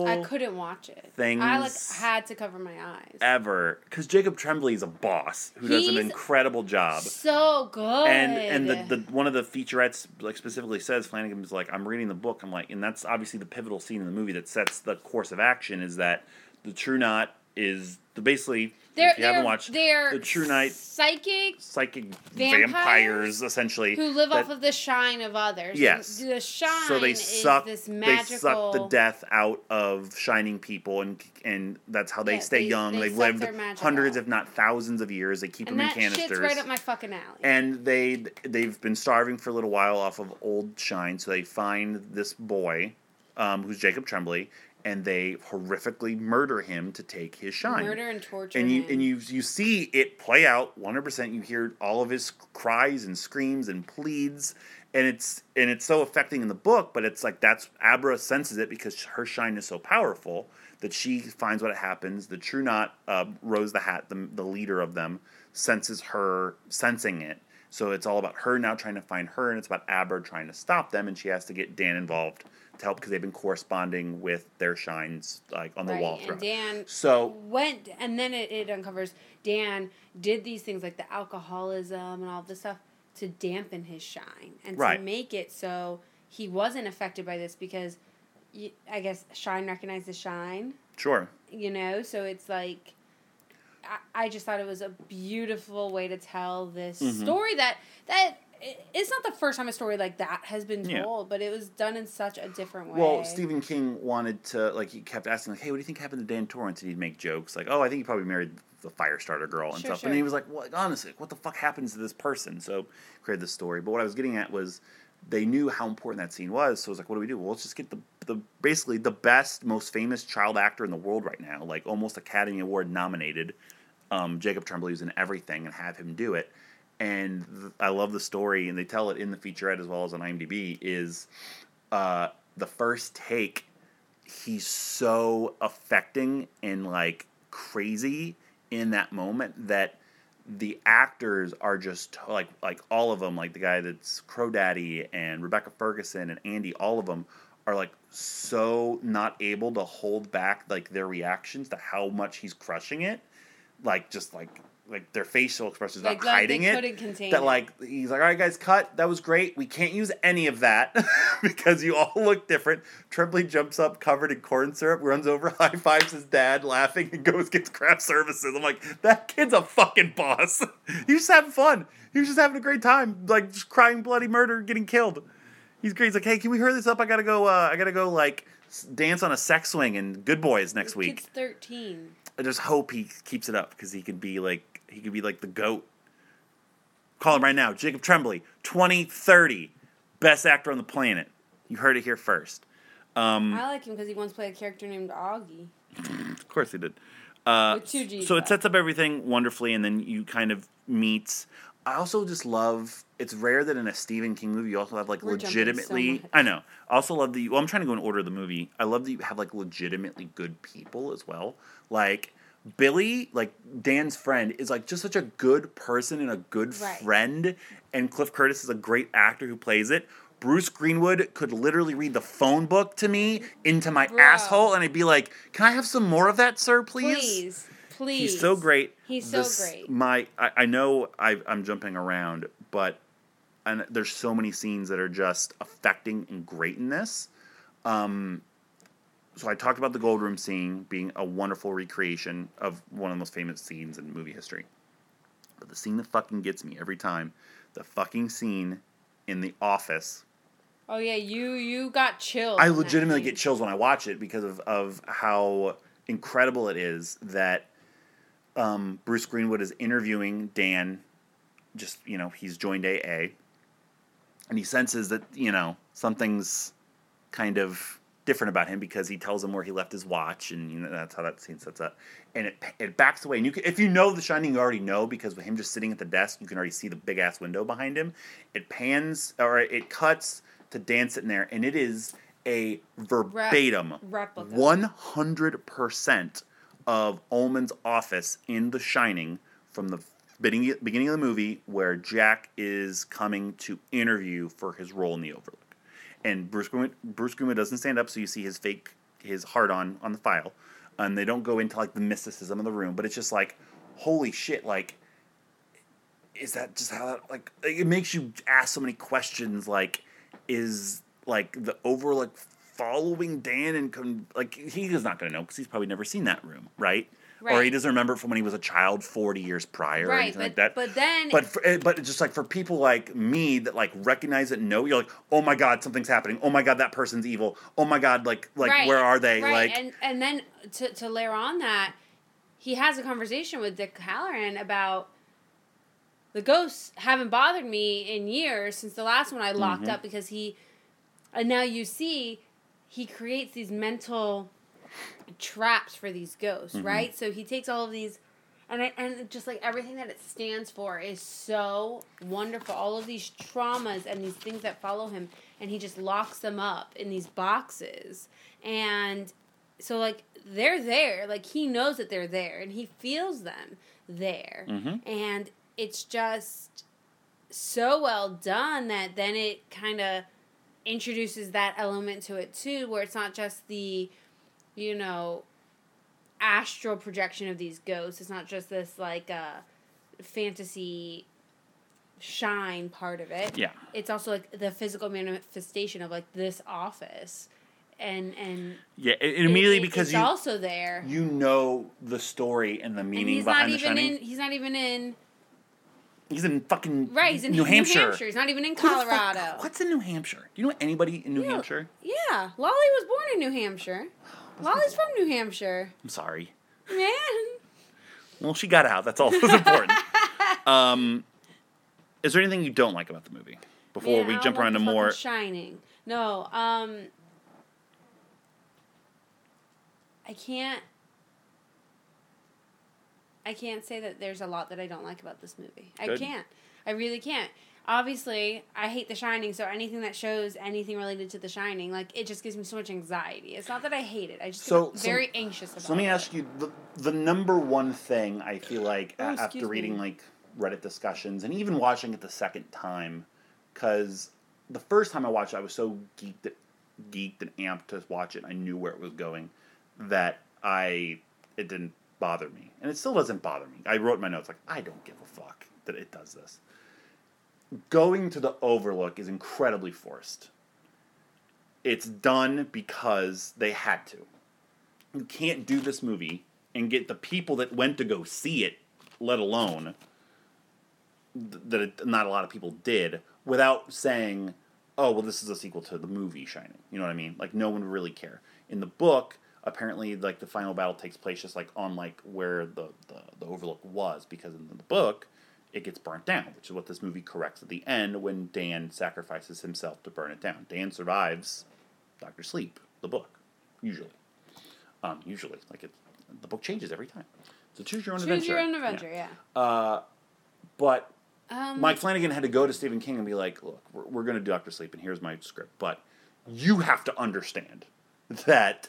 I couldn't watch it. Things I like had to cover my eyes. ever because Jacob Tremblay is a boss who does an incredible job. so good. and and the, the one of the featurettes like specifically says Flanagan was like I'm reading the book I'm like and that's obviously the pivotal scene in the movie that sets the course of action is that the True Knot is the basically they're, if you haven't watched they're the True Knot psychic psychic Vampires vampires, essentially who live that- off of the shine of others. Yes. The shine so they suck this they suck the death out of shining people and and that's how they Yeah, stay they- young they they've suck lived hundreds if not thousands of years they keep and them in canisters shit's right up my fucking alley. and they they've been starving for a little while off of old shine so they find this boy um, who's jacob tremblay and they horrifically murder him to take his shine. Murder and torture. and you him. and you you see it play out 100%. You hear all of his cries and screams and pleads, and it's and it's so affecting in the book. But it's like that's Abra senses it because her shine is so powerful that she finds what happens. The True Knot, uh, Rose the Hat, the the leader of them, senses her sensing it. So it's all about her now trying to find her, and it's about Abra trying to stop them, and she has to get Dan involved to help because they've been corresponding with their shines like on the right, wall and. Dan So went, and then it, it uncovers Dan did these things like the alcoholism and all this stuff to dampen his shine and Right. to make it so he wasn't affected by this because, I guess shine recognizes the shine. sure, you know so it's like I, I just thought it was a beautiful way to tell this Mhm. story that that i- it's not the first time a story like that has been Yeah. told but it was done in such a different way Well, Stephen King wanted to like he kept asking like, "Hey, what do you think happened to Dan Torrance?" And he'd make jokes like, "Oh, I think he probably married the Firestarter girl and Sure, stuff." sure. And he was like, "What? Honestly, what the fuck happens to this person?" So created this story. But what I was getting at was they knew how important that scene was. So it was like, "What do we do? Well, let's just get the the basically the best, most famous child actor in the world right now, like almost Academy Award nominated, um, Jacob Tremblay, who's in everything, and have him do it." And th- I love the story, and they tell it in the featurette as well as on IMDb. Is uh, the first take he's so affecting and like crazy in that moment that the actors are just like like all of them like the guy that's Crow Daddy and Rebecca Ferguson and Andi all of them are like so not able to hold back like their reactions to how much he's crushing it like just like like their facial expressions like, not like hiding it that like he's like, all right, guys, cut. That was great. We can't use any of that because you all look different. Tremblay jumps up, covered in corn syrup, runs over, high fives his dad, laughing, and goes gets craft services. I'm like, that kid's a fucking boss. he was just having fun. He was just having a great time, like just crying bloody murder, getting killed. He's great. He's like, hey, can we hurry this up? I gotta go. Uh, I gotta go like dance on a sex swing and Good Boys next This week. kid's 13 I just hope he keeps it up because he could be like he could be like the goat. Call him right now, Jacob Tremblay, twenty thirty, best actor on the planet. You heard it here first. Um, i like him because he once played a character named auggie of course he did. Uh, With two Gs, so it sets up everything wonderfully, and then you kind of meet. I also just love. It's rare that in a Stephen King movie you also have like We're jumping so legitimately. I know. I also love the. Well, I'm trying to go in order of the movie. I love that you have like legitimately good people as well. Like Billy, like Dan's friend, is like just such a good person and a good Right. friend. And Cliff Curtis is a great actor who plays it. Bruce Greenwood could literally read the phone book to me into my Bro. asshole, and I'd be like, "Can I have some more of that, sir, please?" please please He's so great. He's so This- great. My, I, I know I, I'm jumping around, but and there's so many scenes that are just affecting and great in this. Um, so I talked about the gold room scene being a wonderful recreation of one of the most famous scenes in movie history. But the scene that fucking gets me every time, the fucking scene in the office oh yeah you you got chills I legitimately get chills when I watch it because of, of how incredible it is that um, Bruce Greenwood is interviewing Dan. Just you know, he's joined AA, and he senses that you know something's kind of different about him because he tells him where he left his watch, and you know that's how that scene sets up. And it it backs away, and you can, if you know The Shining, you already know because with him just sitting at the desk, you can already see the big ass window behind him. It pans or it cuts to Dan sitting there, and it is a verbatim one hundred percent of Ullman's office in The Shining from the beginning beginning of the movie where Jack is coming to interview for his role in the Overlook, and Bruce Greenwood, Bruce Greenwood doesn't stand up, so you see his fake his heart on on the file, and they don't go into like the mysticism of the room, but it's just like, holy shit, like. Is that just how that like it makes you ask so many questions like is like the Overlook following Dan and like he is not to know because he's probably never seen that room, right? Or he doesn't remember it from when he was a child forty years prior or right anything but, like that. but then But for, eh, but it's just like for people like me that like recognize it and know, you're like, oh my god, something's happening. Oh my god, that person's evil. Oh my god, like like Right, where are they? Right, Like and and then to to layer on that, he has a conversation with Dick Hallorann about the ghosts haven't bothered me in years since the last one I locked Mhm. up because he, and now you see, he creates these mental traps for these ghosts, Mm-hmm. right? So he takes all of these, and I, and just like everything that it stands for is so wonderful. All of these traumas and these things that follow him, and he just locks them up in these boxes, and so like they're there, like he knows that they're there, and he feels them there, Mhm. and it's just so well done that then it kind of introduces that element to it too where it's not just the you know astral projection of these ghosts it's not just this like uh fantasy shine part of it Yeah. it's also like the physical manifestation of like this office and and Yeah, it, immediately it- because you also there you know the story and the and meaning he's not behind the shining. in he's not even in he's in fucking right he's in New Hampshire. Hampshire. he's not even in the fuck- colorado What's in New Hampshire? Do you know anybody in New Yeah. Hampshire? Yeah, Lolly was born in New Hampshire. Lolly's from New Hampshire. I'm sorry. Man. Well, she got out. That's all that's important. um, is there anything you don't like about the movie before Man, we jump around to more? Shining. No, um I can't I can't say that there's a lot that I don't like about this movie. I can't. I really can't. Obviously, I hate The Shining, so anything that shows anything related to The Shining, like it just gives me so much anxiety. It's not that I hate it. I just So- get so- very anxious about it. So let me it. ask you the the number one thing I feel like oh, a- Oh, after reading me. like Reddit discussions and even watching it the second time, because the first time I watched it, I was so geeked, geeked and amped to watch it. I knew where it was going, that I it didn't bother me, and it still doesn't bother me. I wrote my notes like I don't give a fuck that it does this. Going to the Overlook is incredibly forced. It's done because they had to you can't do this movie and get the people that went to go see it, let alone th- that it, not a lot of people did, without saying, "Oh, well, this is a sequel to the movie Shining." You know what I mean? Like no one would really care. In the book, apparently, like the final battle takes place just like on like where the the, the Overlook was, because in the book. It gets burnt down, which is what this movie corrects at the end when Dan sacrifices himself to burn it down. Dan survives Doctor Sleep, the book, usually. Um, usually, like it, the book changes every time. So choose your own Choose adventure. your own Yeah. adventure, yeah. Uh, but Um, Mike Flanagan had to go to Stephen King and be like, "Look, we're, we're going to do Doctor Sleep, and here's my script, but you have to understand that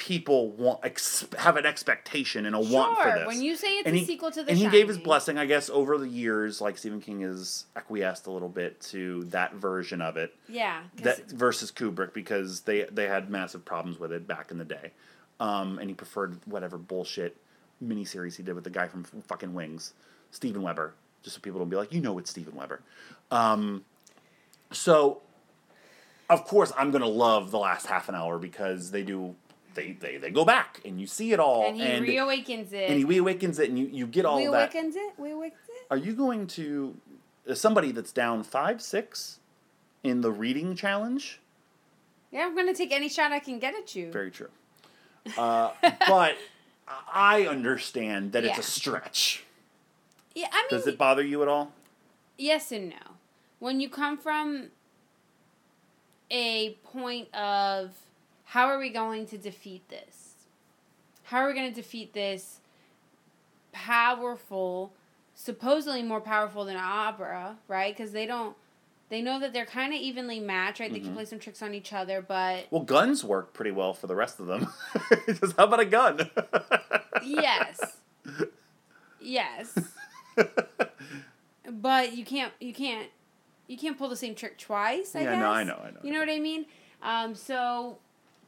people want ex- have an expectation and a want for this." when you say it's and a he, sequel to The and he gave his blessing, I guess, over the years. Like Stephen King has acquiesced a little bit to that version of it Yeah. that versus Kubrick because they they had massive problems with it back in the day, um, and he preferred whatever bullshit miniseries he did with the guy from fucking Wings, Steven Weber. Just so people don't be like, you know, it's Steven Weber. Um, so, of course, I'm gonna love the last half an hour because they do they they, they go back and you see it all and he reawakens it. and he reawakens it and you, you get all of that. awakens it. We awakens it. Are you going to somebody that's down five six in the reading challenge? Yeah, I'm gonna take any shot I can get at you. Very true. Uh, but I understand that it's a stretch. yeah, I mean, Does it bother you at all? yes and no. When you come from a point of how are we going to defeat this? How are we going to defeat this powerful, supposedly more powerful than Abra, right? Because they don't, they know that they're kind of evenly matched, right? They Mm-hmm. can play some tricks on each other, but Well, guns work pretty well for the rest of them. Just how about a gun? yes, yes. but you can't, you can't, you can't pull the same trick twice. I Yeah, guess. no, I know, I know. You know what I mean? Um, so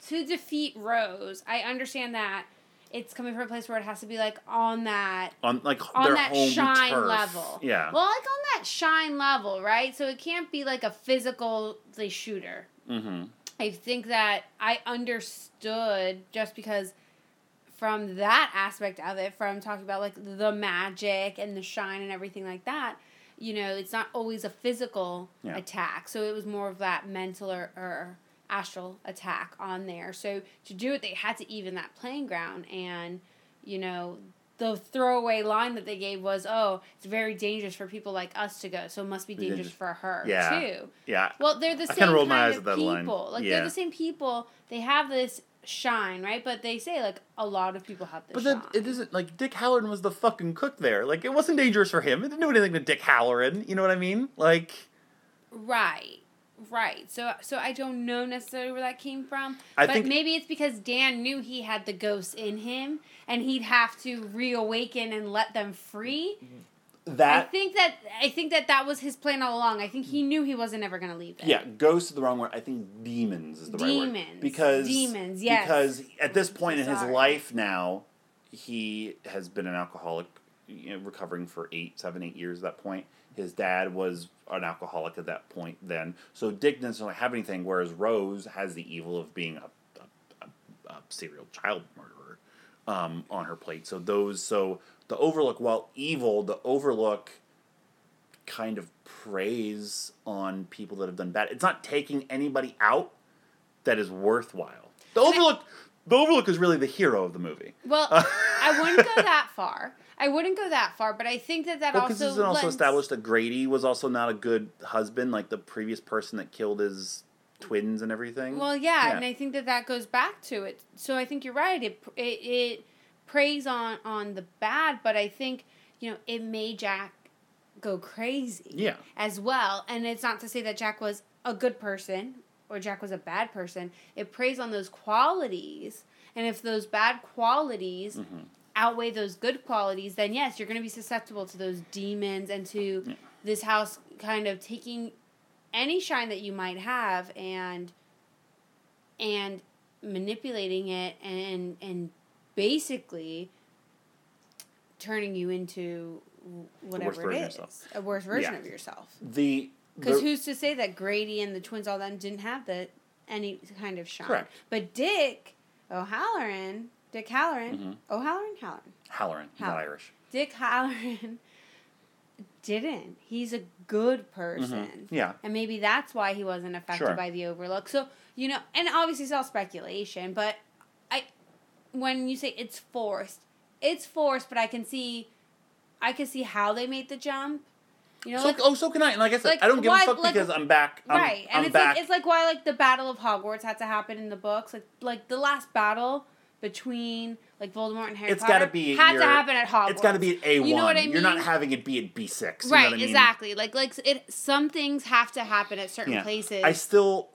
to defeat Rose, I understand that it's coming from a place where it has to be like on that on like on that shine turf. level. Yeah. Well, like on that shine level, right? So it can't be like a physical like, shooter. mm-hmm. I think that I understood just because from that aspect of it, from talking about like the magic and the shine and everything like that, you know, it's not always a physical Yeah. attack. So it was more of that mental or, or astral attack on there. So to do it, they had to even that playing ground. And, you know, the throwaway line that they gave was, oh, it's very dangerous for people like us to go. So it must be dangerous for her, Yeah. too. Yeah. Well, they're the I same rolled my eyes of that line. people. Like Yeah. they're the same people. They have this shine, right? But they say like a lot of people have this. But then it isn't like Dick Hallorann was the fucking cook there. Like it wasn't dangerous for him. It didn't do anything to Dick Hallorann. You know what I mean? Like Right. Right. So so I don't know necessarily where that came from. I but think- maybe it's because Dan knew he had the ghosts in him and he'd have to reawaken and let them free. Mm-hmm. That I think that I think that that was his plan all along. I think he knew he wasn't ever going to leave it. Yeah, ghosts is the wrong word. I think demons is the right word. Demons. Because Demons, yes. Because at this point in his life now, he has been an alcoholic, you know, recovering for eight, seven, eight years. At that point, his dad was an alcoholic at that point. Then, so Dick doesn't necessarily have anything. Whereas Rose has the evil of being a, a, a, a serial child murderer um, on her plate. So those, so the Overlook, while evil, the Overlook kind of preys on people that have done bad. It's not taking anybody out that is worthwhile. The Overlook, the Overlook is really the hero of the movie. Well, I wouldn't go that far. I wouldn't go that far, but I think that that Well, because also also established that Grady was also not a good husband, like the previous person that killed his twins and everything. Well, yeah, Yeah. and I think that that goes back to it. So I think you're right. It it, it preys on on the bad, but I think you know it made Jack go crazy. Yeah. As well, and it's not to say that Jack was a good person or Jack was a bad person. It preys on those qualities, and if those bad qualities. Mm-hmm. Outweigh those good qualities, then yes, you're going to be susceptible to those demons and to this house kind of taking any shine that you might have and and manipulating it and and basically turning you into whatever it is. a worse version Yeah. of yourself. The because who's to say that grady and the twins all them didn't have the any kind of shine? Correct. but dick o'halloran dick hallorann Mm-hmm. o'halloran halloran Hallorann, he's not Irish. dick hallorann didn't he's a good person Mm-hmm. Yeah. and maybe that's why he wasn't affected Sure. by the overlook. So, you know, and obviously it's all speculation, but I when you say it's forced, it's forced, but I can see I can see how they made the jump. You know, So, like, oh, so can I. And like I said, like, I don't give why- a fuck like- because I'm back. I'm, right. And I'm it's back. like it's like why like the Battle of Hogwarts had to happen in the books. Like like the last battle between like Voldemort and Harry it's Potter got to be had your- to happen at Hogwarts. It's got to be at A one. You know what I You're not having it be at B six. right, know what I mean? exactly. Like like it some things have to happen at certain Yeah. places. I still.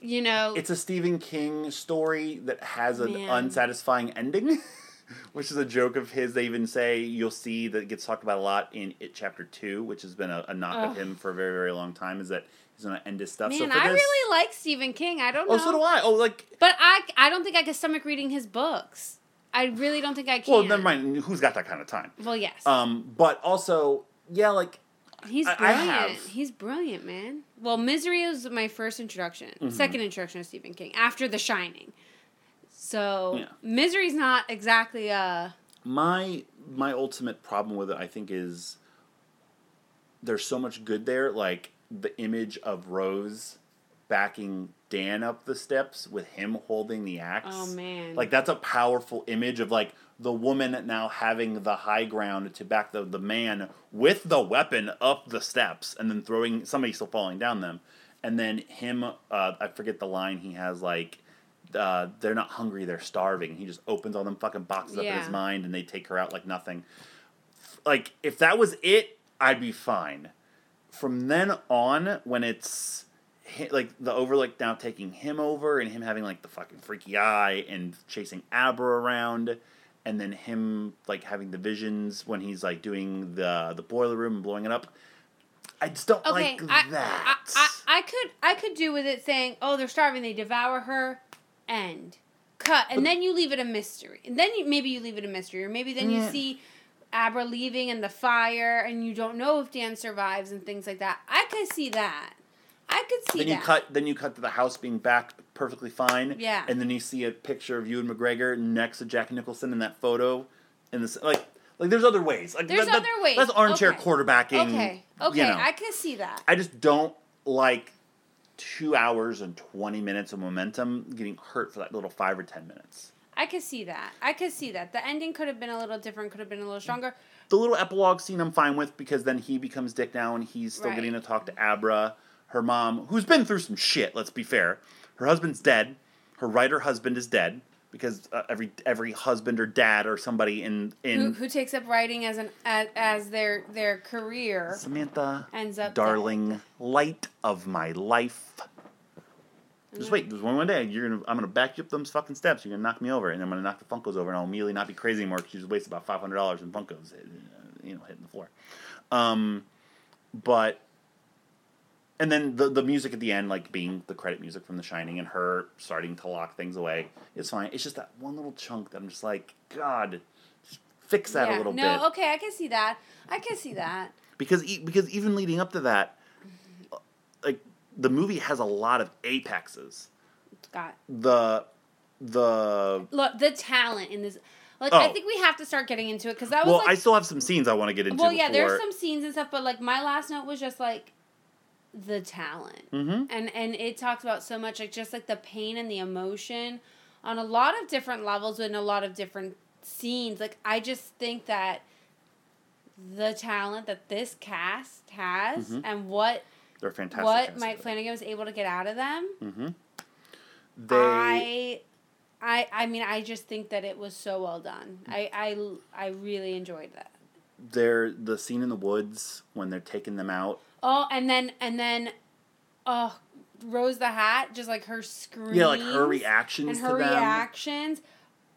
you know, It's a Stephen King story that has an Man. unsatisfying ending, which is a joke of his. They even say you'll see that it gets talked about a lot in It Chapter Two, which has been a, a knock Ugh. of him for a very very long time. Is that he's gonna end his stuff. so Man, for I this, really like Stephen King. I don't know. Oh, so do I. Oh, like. But I, I don't think I could stomach reading his books. I really don't think I can. Well, never mind. Who's got that kind of time? Well, yes. Um, but also, yeah, like He's I- I brilliant. have. He's brilliant, man. Well, Misery was my first introduction, Mm-hmm. second introduction to Stephen King after The Shining. So Yeah. Misery's not exactly uh my my ultimate problem with it i think is there's so much good there like the image of rose backing dan up the steps with him holding the axe. Oh, man. like that's a powerful image of like the woman now having the high ground to back the, the man with the weapon up the steps and then throwing somebody still falling down them. And then him uh, i forget the line he has like uh, they're not hungry they're starving. He just opens all them fucking boxes up in his mind and they take her out like nothing. Like if that was it i'd be fine from then on when it's like the overlook now taking him over and him having like the fucking freaky eye and chasing abra around and then him like having the visions when he's like doing the the boiler room and blowing it up i just don't okay. like I, that I, I I could I could do with it saying, "Oh, they're starving. They devour her." End. Cut. And then you leave it a mystery. And then you, maybe you leave it a mystery, or maybe then you mm. see Abra leaving and the fire, and you don't know if Dan survives and things like that. I could see that. I could see then you that. cut then you cut to the house being back perfectly fine Yeah. and then you see a picture of Ewan McGregor next to jack nicholson in that photo in this like like there's other ways like There's that- that- other ways. that's armchair Okay. quarterbacking Okay. Okay. you know. I can see that. I just don't like two hours and 20 minutes of momentum getting hurt for that little five or 10 minutes. I could see that. I could see that. The ending could have been a little different. Could have been a little stronger. The little epilogue scene I'm fine with because then he becomes Dick now and he's still Right. getting to talk to Abra, her mom, who's been through some shit, let's be fair. Her husband's dead. Her writer husband is dead. because uh, every every husband or dad or somebody in in who, who takes up writing as an as, as their their career Samantha, ends up darling, light of my life. Just wait. There's one one day you're gonna. I'm gonna back you up those fucking steps. You're gonna knock me over, and I'm gonna knock the Funkos over, and I'll immediately not be crazy anymore because you just wasted about five hundred dollars in Funkos, uh, you know, hitting the floor. Um, but and then the the music at the end, like being the credit music from The Shining, and her starting to lock things away, it's fine. It's just that one little chunk that I'm just like, God, just fix that a little no, bit No, okay, I can see that. I can see that. because because even leading up to that, the movie has a lot of apexes. Scott. The the Look, the talent in this. Like, I Oh. think we have to start getting into it because that was well, like. I still have some scenes I want to get into. well, yeah, before. there's some scenes and stuff, but like my last note was just like the talent, Mhm. and and it talks about so much like just like the pain and the emotion on a lot of different levels in a lot of different scenes. Like I just think that the talent that this cast has Mhm. and what They're fantastic. what Mike. Flanagan was able to get out of them. Mhm. They I, I, I mean, I just think that it was so well done. I, I, I really enjoyed that. they're the scene in the woods when they're taking them out. Oh, and then and then, oh, Rose the Hat, just like her screams. Yeah, like her reactions and to her them.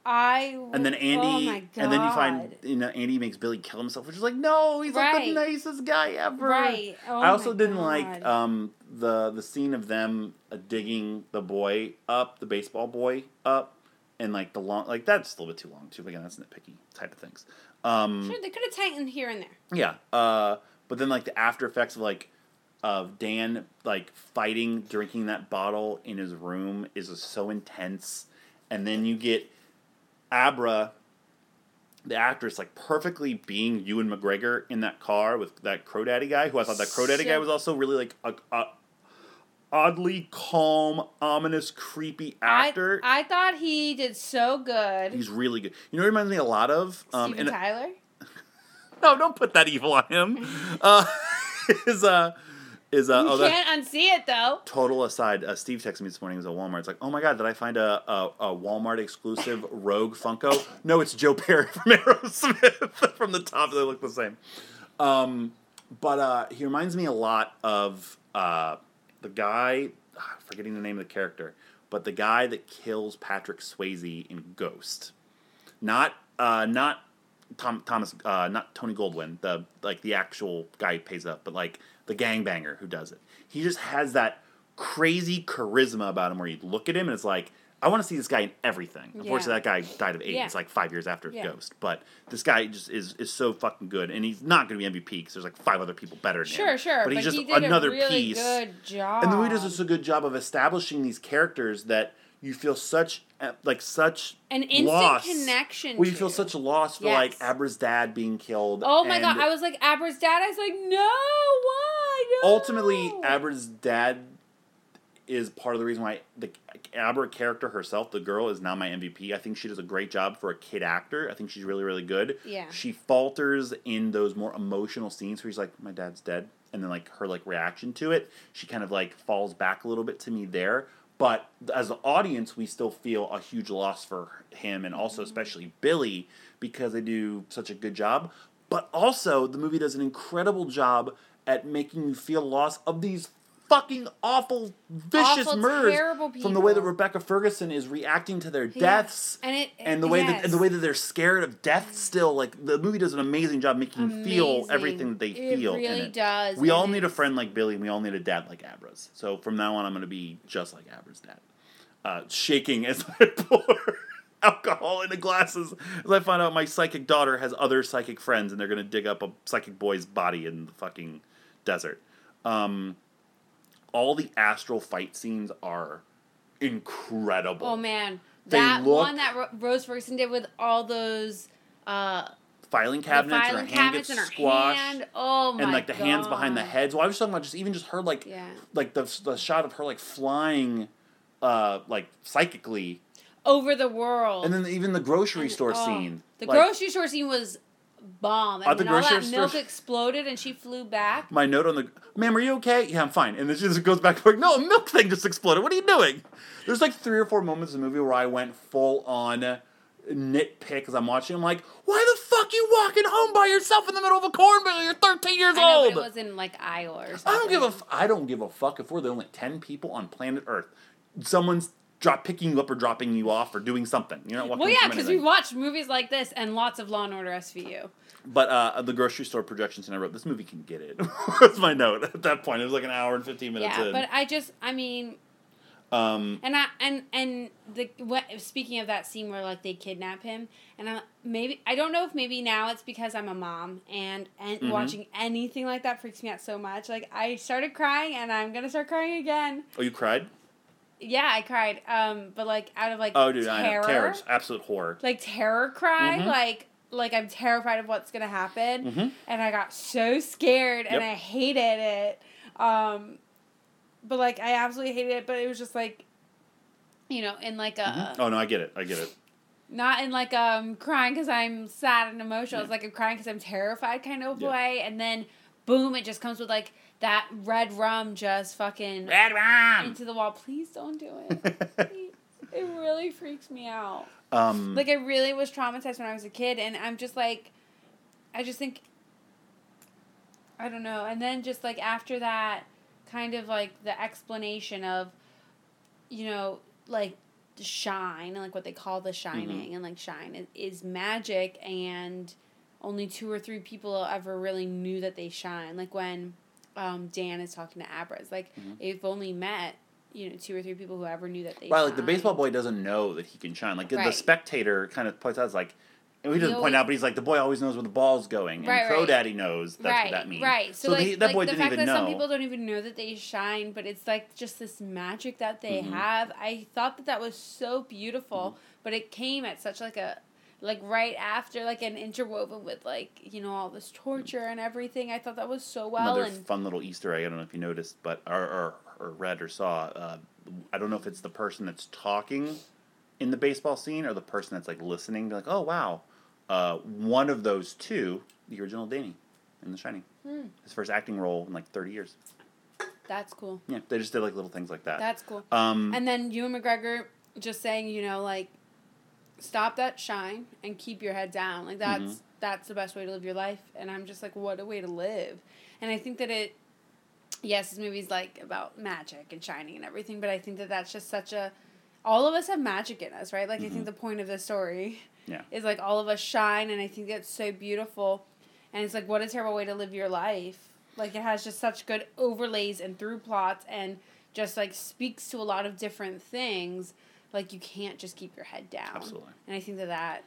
I And then Andi, Oh and then you find you know Andi makes Billy kill himself, which is like no, he's like the nicest guy ever. right. Oh I also didn't God. like um, the the scene of them uh, digging the boy up, the baseball boy up, and like the long like that's a little bit too long too. But again, that's nitpicky type of things. Um, Sure, they could have tightened here and there. yeah, uh, but then like the after effects of like of Dan like fighting, drinking that bottle in his room is so intense, and then you get Abra, the actress, like perfectly being Ewan McGregor in that car with that Crow Daddy guy, who I thought that Crow Daddy guy was also really like a, a oddly calm, ominous, creepy actor. I, I thought he did so good. He's really good. You know, what he reminds me a lot of. Um, Steven Tyler. no, don't put that evil on him. Uh, is uh, is uh, you oh, can't unsee it though. total aside. Uh, Steve texted me this morning. It was at Walmart. It's like, oh my god, did I find a a, a Walmart exclusive Rogue Funko? No, it's Joe Perry from Aerosmith. from the top, they look the same. Um, but uh, he reminds me a lot of uh, the guy. ah, Forgetting the name of the character, but the guy that kills Patrick Swayze in Ghost. Not uh, not Tom Thomas, uh, not Tony Goldwyn, the like the actual guy who pays up, but like the gangbanger who does it. He just has that crazy charisma about him where you look at him and it's like, I want to see this guy in everything. Unfortunately, Yeah. that guy died of AIDS Yeah. like five years after Yeah. Ghost, but this guy just is is so fucking good, and he's not going to be MVP because there's like five other people better than him. Sure, sure. but he's just he did another a really piece. good job. And the movie does a good job of establishing these characters that you feel such uh, like such An instant loss. connection. Well, you feel such a loss for like Abra's dad being killed. Oh my god! I was like Abra's dad. I was like, no, why? No. ultimately Abra's dad is part of the reason why the Abra character herself, the girl, is now my MVP. I think she does a great job for a kid actor. I think she's really, really good. Yeah. She falters in those more emotional scenes where she's like, "My dad's dead," and then like her like reaction to it, she kind of like falls back a little bit to me there. But as an audience, we still feel a huge loss for him, and also mm-hmm. especially Billy because they do such a good job. But also, the movie does an incredible job at making you feel loss of these fucking awful, vicious Awful, murders from the way that. Rebecca Ferguson is reacting to their deaths and it and the way that and the way that they're scared of death still. Like the movie does an amazing job making you feel everything that they It feel in really does, we all need a friend like billy and we all need a dad like abra's. So from now on i'm going to be just like abra's dad. Uh, shaking as i pour alcohol into glasses as i find out my psychic daughter has other psychic friends and they're going to dig up a psychic boy's body in the fucking desert. Um, all the astral fight scenes are incredible Oh man, They that look- one that Ro- Rose Ferguson did with all those uh, filing cabinets filing and her hand cabinets gets her squashed hand. Oh my and like the hands behind the God. heads. Well, I was talking about just even just her like Yeah. like the the shot of her like flying, uh, like psychically, over the world. and then even the grocery And- store oh, scene. The like, grocery store scene was bomb. At the when all that grocery milk exploded and she flew back. My note on the ma'am, are you okay? Yeah, I'm fine. And then she just goes back like, no, a milk thing just exploded. What are you doing? There's like three or four moments in the movie where I went full on nitpick as I'm watching. I'm like, why the fuck you walking home by yourself in the middle of a cornfield? You're 13 years I know, old. but it was in like Iowa or something. I don't give a f- I don't give a fuck if we're the only 10 people on planet Earth. Someone's drop picking you up or dropping you off or doing something. You're not walking Well, yeah, because we watched movies like this and lots of Law and Order SVU. But uh, the grocery store projections, and I wrote this movie can get it. That's my note at that point. It was like an hour and fifteen minutes Yeah, in. but I just, I mean, um, and I and and the what, speaking of that scene where like they kidnap him, and I maybe I don't know if maybe now it's because I'm a mom and and Mhm. watching anything like that freaks me out so much. Like I started crying and I'm gonna start crying again. oh, you cried? Yeah, I cried. Um, but like out of like Oh, dude, I know. terror, Terror, absolute horror. like terror cry, Mhm. like like I'm terrified of what's gonna happen, Mhm. and I got so scared and I hated it. Um, but like I absolutely hated it, but it was just like, you know, in like a Mhm. Oh no, I get it. I get it. not in like um crying because I'm sad and emotional. It's like I'm crying because I'm terrified kind of Yeah. way, and then boom, it just comes with like that red rum just fucking Red rum. into the wall. Please don't do it. It really freaks me out. um, Like I really was traumatized when I was a kid, and I'm just like, I just think, I don't know. And then just like after that, kind of like the explanation of, you know, like the shine and like what they call the shining and like shine is, is magic and only two or three people ever really knew that they shine. Like when um, Dan is talking to Abra, it's like Mhm. they've only met you know two or three people who ever knew that they. right, like the baseball boy doesn't know that he can shine. Like the spectator kind of points out, it's like, and he doesn't He point out, but he's like, the boy always knows where the ball's going, and Right, Crow right. Daddy knows that's right, what that means. Right. So, So like, he- that like boy the didn't fact even that some know. people don't even know that they shine, but it's like just this magic that they Mhm. have. I thought that that was so beautiful, Mm-hmm. but it came at such like a like right after like an interwoven with like you know all this torture and everything. I thought that was so well Another and fun little Easter egg. I don't know if you noticed, but or or, or read or saw. Uh, I don't know if it's the person that's talking in the baseball scene or the person that's like listening. They're like, oh wow, uh, one of those two, the original Danny in The Shining, Hmm. his first acting role in like thirty years. that's cool. Yeah, they just did like little things like that. That's cool. um, And then Ewan McGregor just saying, you know, like stop that shine and keep your head down. Like that's Mhm. that's the best way to live your life. And I'm just like, what a way to live. And I think that it yes, this movie's like about magic and shining and everything, but I think that that's just such a all of us have magic in us, right? Like I think Mhm. the point of the story Yeah. is like all of us shine and I think that's so beautiful. And it's like what a terrible way to live your life. Like it has just such good overlays and through plots and just like speaks to a lot of different things. Like you can't just keep your head down. Absolutely. And I think that that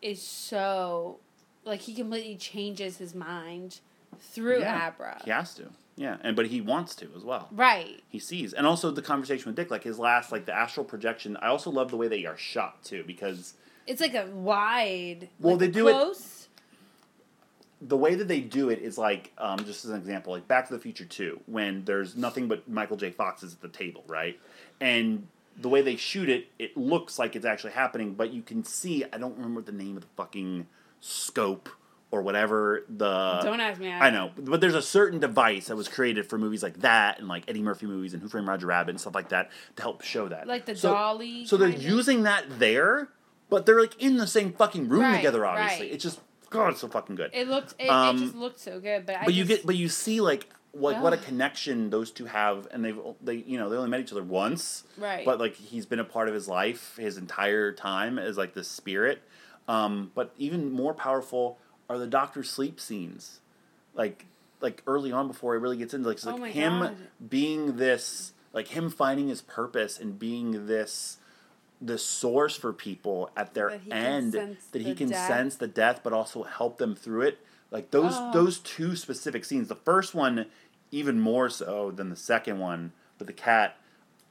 is so like he completely changes his mind through Yeah, Abra. He has to. Yeah, and but he wants to as well. Right. He sees, and also the conversation with Dick, like his last, like the astral projection. I also love the way they are shot too, because It's like a wide Well, like they do it- close. the way that they do it is like, um, just as an example, like Back to the Future Two, when there's nothing but Michael J. Fox is at the table, right? And the way they shoot it, it looks like it's actually happening, but you can see. I don't remember the name of the fucking scope or whatever the. Don't ask me. I know, but there's a certain device that was created for movies like that and like Eddie Murphy movies and Who Framed Roger Rabbit and stuff like that to help show that. Like the So- dolly. So they're using that there, but they're like in the same fucking room Right, together. Obviously, right. it's just God, it's so fucking good. It looks. It, Um, it just looked so good, but I. but you just- get, but you see like like what a connection those two have, and they've they you know they only met each other once, right. but like he's been a part of his life his entire time as like the spirit. Um, but even more powerful are the doctor sleep scenes, like like early on before it really gets into like, it's Oh like my him God. being this like him finding his purpose and being this the source for people at their That he can end sense that he can sense the death but also help them through it like those Oh. those two specific scenes the first one even more so than the second one with the cat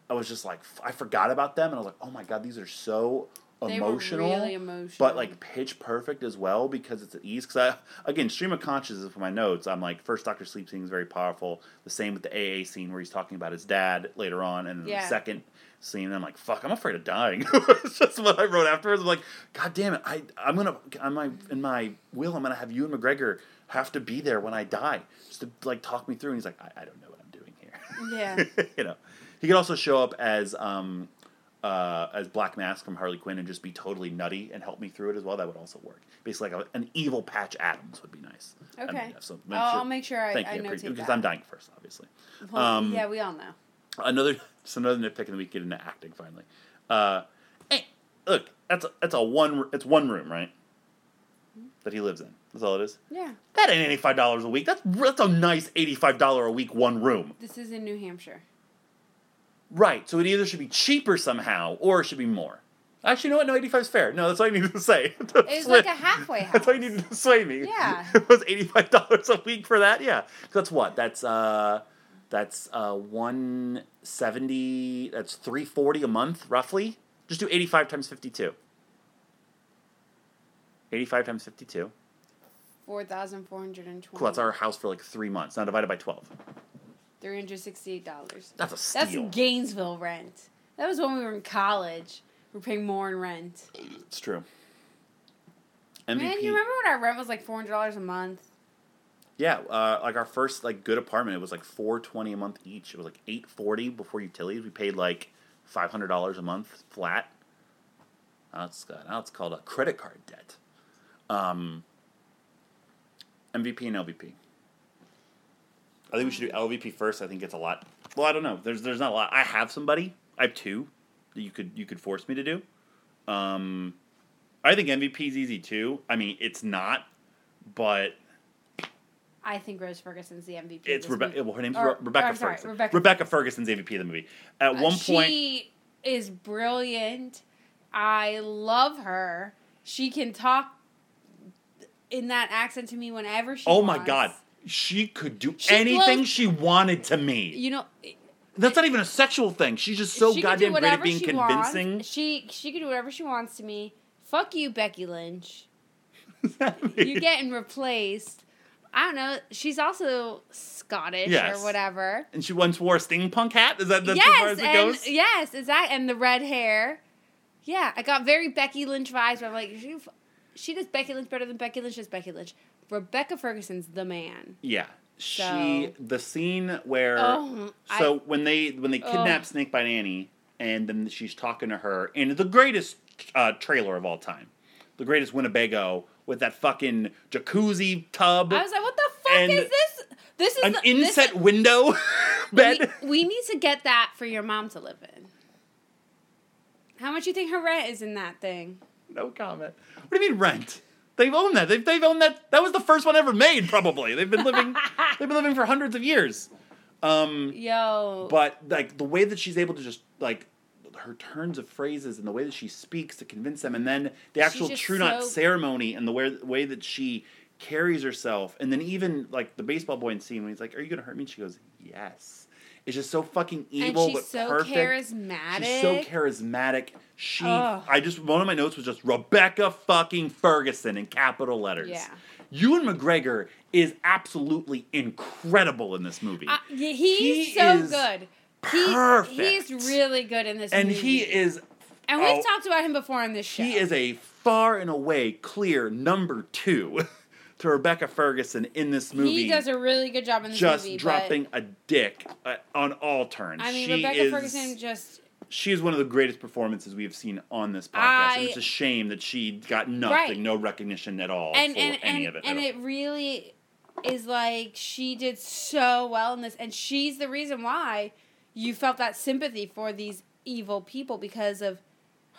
i was just like f- i forgot about them and i was like oh my god these are so emotional, really emotional. but like pitch perfect as well because it's at ease. Because I again, stream of consciousness for my notes. I'm like first Doctor Sleep scene is very powerful. The same with the AA scene where he's talking about his dad later on, and Yeah. the second scene, I'm like, fuck, I'm afraid of dying. it's just what I wrote afterwards. I'm like, god damn it, I I'm gonna on my in my will, I'm gonna have Ewan McGregor have to be there when I die, just to like talk me through. And he's like, I, I don't know what I'm doing here. Yeah. you know, he could also show up as um, uh, as Black Mask from Harley Quinn and just be totally nutty and help me through it as well. That would also work. Basically, like a, an evil Patch Adams would be nice. I mean, Okay. so I'll, I'll make sure I, Thank I you, notate because. I'm dying first, obviously. Well, um, yeah, we all know. Another, just another nitpick in the week. Get into acting finally. Uh, hey, look, that's a, that's a one. It's one room, right? That he lives in. That's all it is. Yeah. That ain't eighty five dollars a week. That's that's a nice eighty five dollar a week one room. This is in New Hampshire. Right. So it either should be cheaper somehow or it should be more. Actually, you know what? No, 85 is fair. No, that's all you needed to say. It's like a halfway house. That's all you needed to sway me. Yeah. it was $85 a week for that. Yeah. That's what? That's uh that's uh 170 that's 340 a month roughly. Just do 85 times 52. 85 times 52. Four thousand four hundred and twenty. Cool. That's our house for like 3 months. Now divided by 12. Three hundred sixty-eight dollars. That's a steal. That's. Gainesville rent. That was when we were in college. We are paying more in rent. it's true. MVP. Man, you remember when our rent was like four hundred dollars a month? Yeah, uh, like our first like good apartment, it was like four twenty a month each. It was like eight forty before utilities. We paid like five hundred dollars a month flat. Now it's now it's called a credit card debt. Um, MVP and LVP. I think we should do LVP first. I think it's a lot. Well, I don't know. There's there's not a lot. I have somebody. I have two that you could you could force me to do. Um, I think MVP is easy too. I mean, it's not, but I think Rose Ferguson's the MVP. It's Rebecca. Well, her name's Or- Re- Rebecca or, sorry, Ferguson. Rebecca- Rebecca. Ferguson's the MVP of the movie. At Uh, one point, she is brilliant. I love her. She can talk in that accent to me whenever she. oh my god, she could do She anything she wanted to me. You know, That's not even a sexual thing. She's just so she goddamn great at being convincing. Wants. She she can do whatever she wants to me. Fuck you, Becky Lynch. You're getting replaced. I don't know. She's also Scottish Yes. or whatever. and she once wore a steampunk hat. Is that that's as far yes, as it and goes? yes, exactly. And the red hair. Yeah, I got very Becky Lynch vibes. But I'm like, she, she does Becky Lynch better than Becky Lynch does Becky Lynch. Rebecca Ferguson's the man. Yeah. She So- the scene where Oh, so I- when they when they kidnap Ugh. Snake Bite Annie and then she's talking to her in the greatest uh, trailer of all time, the greatest Winnebago with that fucking jacuzzi tub. I was like, the And is this? This is an the, this- inset window bed. We, we need to get that for your mom to live in. How much you think her rent is in that thing? No comment. What do you mean rent? They've owned that. They've, they've owned that. That was the first one ever made. Probably they've been living. they've been living for hundreds of years. Um, Yo. but like the way that she's able to just like her turns of phrases and the way that she speaks to convince them, and then the actual true knot so- ceremony and the way, way that she carries herself, and then even like the baseball boy in scene when he's like, "Are you gonna hurt me?" and she goes, "Yes." It's just so fucking evil, and she's but so perfect. charismatic. She's so charismatic. She, Ugh. I just one of my notes was just Rebecca fucking Ferguson in capital letters. Yeah. Ewan McGregor is absolutely incredible in this movie. Uh, yeah, he's He so good. He, perfect. He's really good in this and movie. he is And we've oh, talked about him before on this show. he is a far and away clear number two to Rebecca Ferguson in this movie. He does a really good job in this just movie. Just dropping a dick uh, on all turns. I mean, she Rebecca is, Ferguson just she is one of the greatest performances we have seen on this podcast. I- and it's a shame that she got nothing, Right. no recognition at all and for and any and, of it. and all. it really is like she did so well in this, and she's the reason why you felt that sympathy for these evil people because of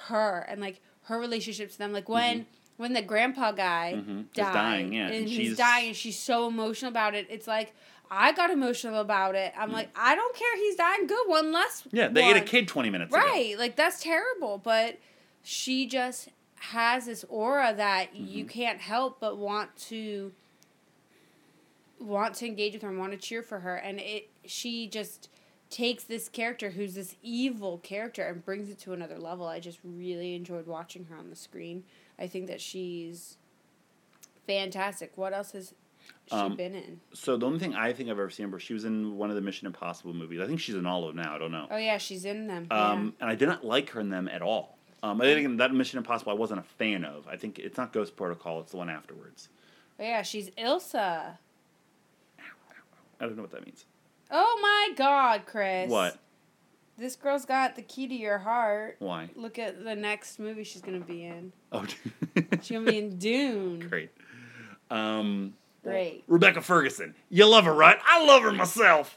her and like her relationship to them. Like when when the grandpa guy Mhm. Is died, dying, yeah, and, and he's she's- dying, and she's so emotional about it. It's like. I got emotional about it. I'm like, I don't care. He's dying. Good one less. Mm. yeah, they ate a kid twenty minutes ago. Right. Like that's terrible, but she just has this aura that you Mm-hmm. can't help but want to want to engage with her and want to cheer for her and it she just takes this character who's this evil character and brings it to another level. I just really enjoyed watching her on the screen. I think that she's fantastic. What else has she Um, been in? So the only thing I think I've ever seen her, she was in one of the Mission Impossible movies. I think she's in all of them now. I don't know. Oh yeah, she's in them. Um, and I did not like her in them at all. Um, I think that Mission Impossible I wasn't a fan of. I think it's not Ghost Protocol; it's the one afterwards. Oh yeah, she's Ilsa. I don't know what that means. Oh my God, Chris! What? This girl's got the key to your heart. Why? Look at the next movie she's gonna be in. Oh, She's gonna be in Dune. great. Um, Great. Rebecca Ferguson. You love her, right? I love her myself.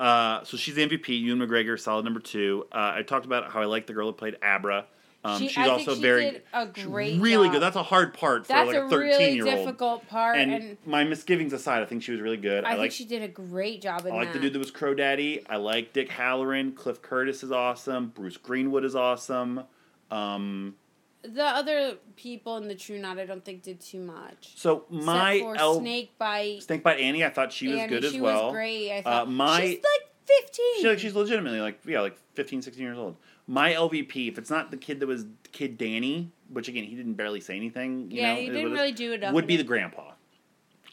Uh, so she's the MVP. Ewan McGregor, solid number two. Uh, I talked about how I like the girl who played Abra. Um, She- she's also she very did a great really job. good. That's a hard part for That's like a thirteen really year old. difficult part, And, and, my misgivings aside, I think she was really good. I, I, think like she did a great job in I like the dude that was Crow Daddy. I like Dick Hallorann. Cliff Curtis is awesome. Bruce Greenwood is awesome. Um, the other people in the True Knot, I don't think did too much. so my Except for L- Snake Bite. Annie, I thought she was Annie, good as she well. was great. I Uh, thought my- she's like fifteen. She, like, she's legitimately like yeah, like 15, 16 years old. My LVP, if it's not the kid that was kid Danny, which again he didn't barely say anything. You yeah, know, he didn't it- really do enough. Would be the grandpa.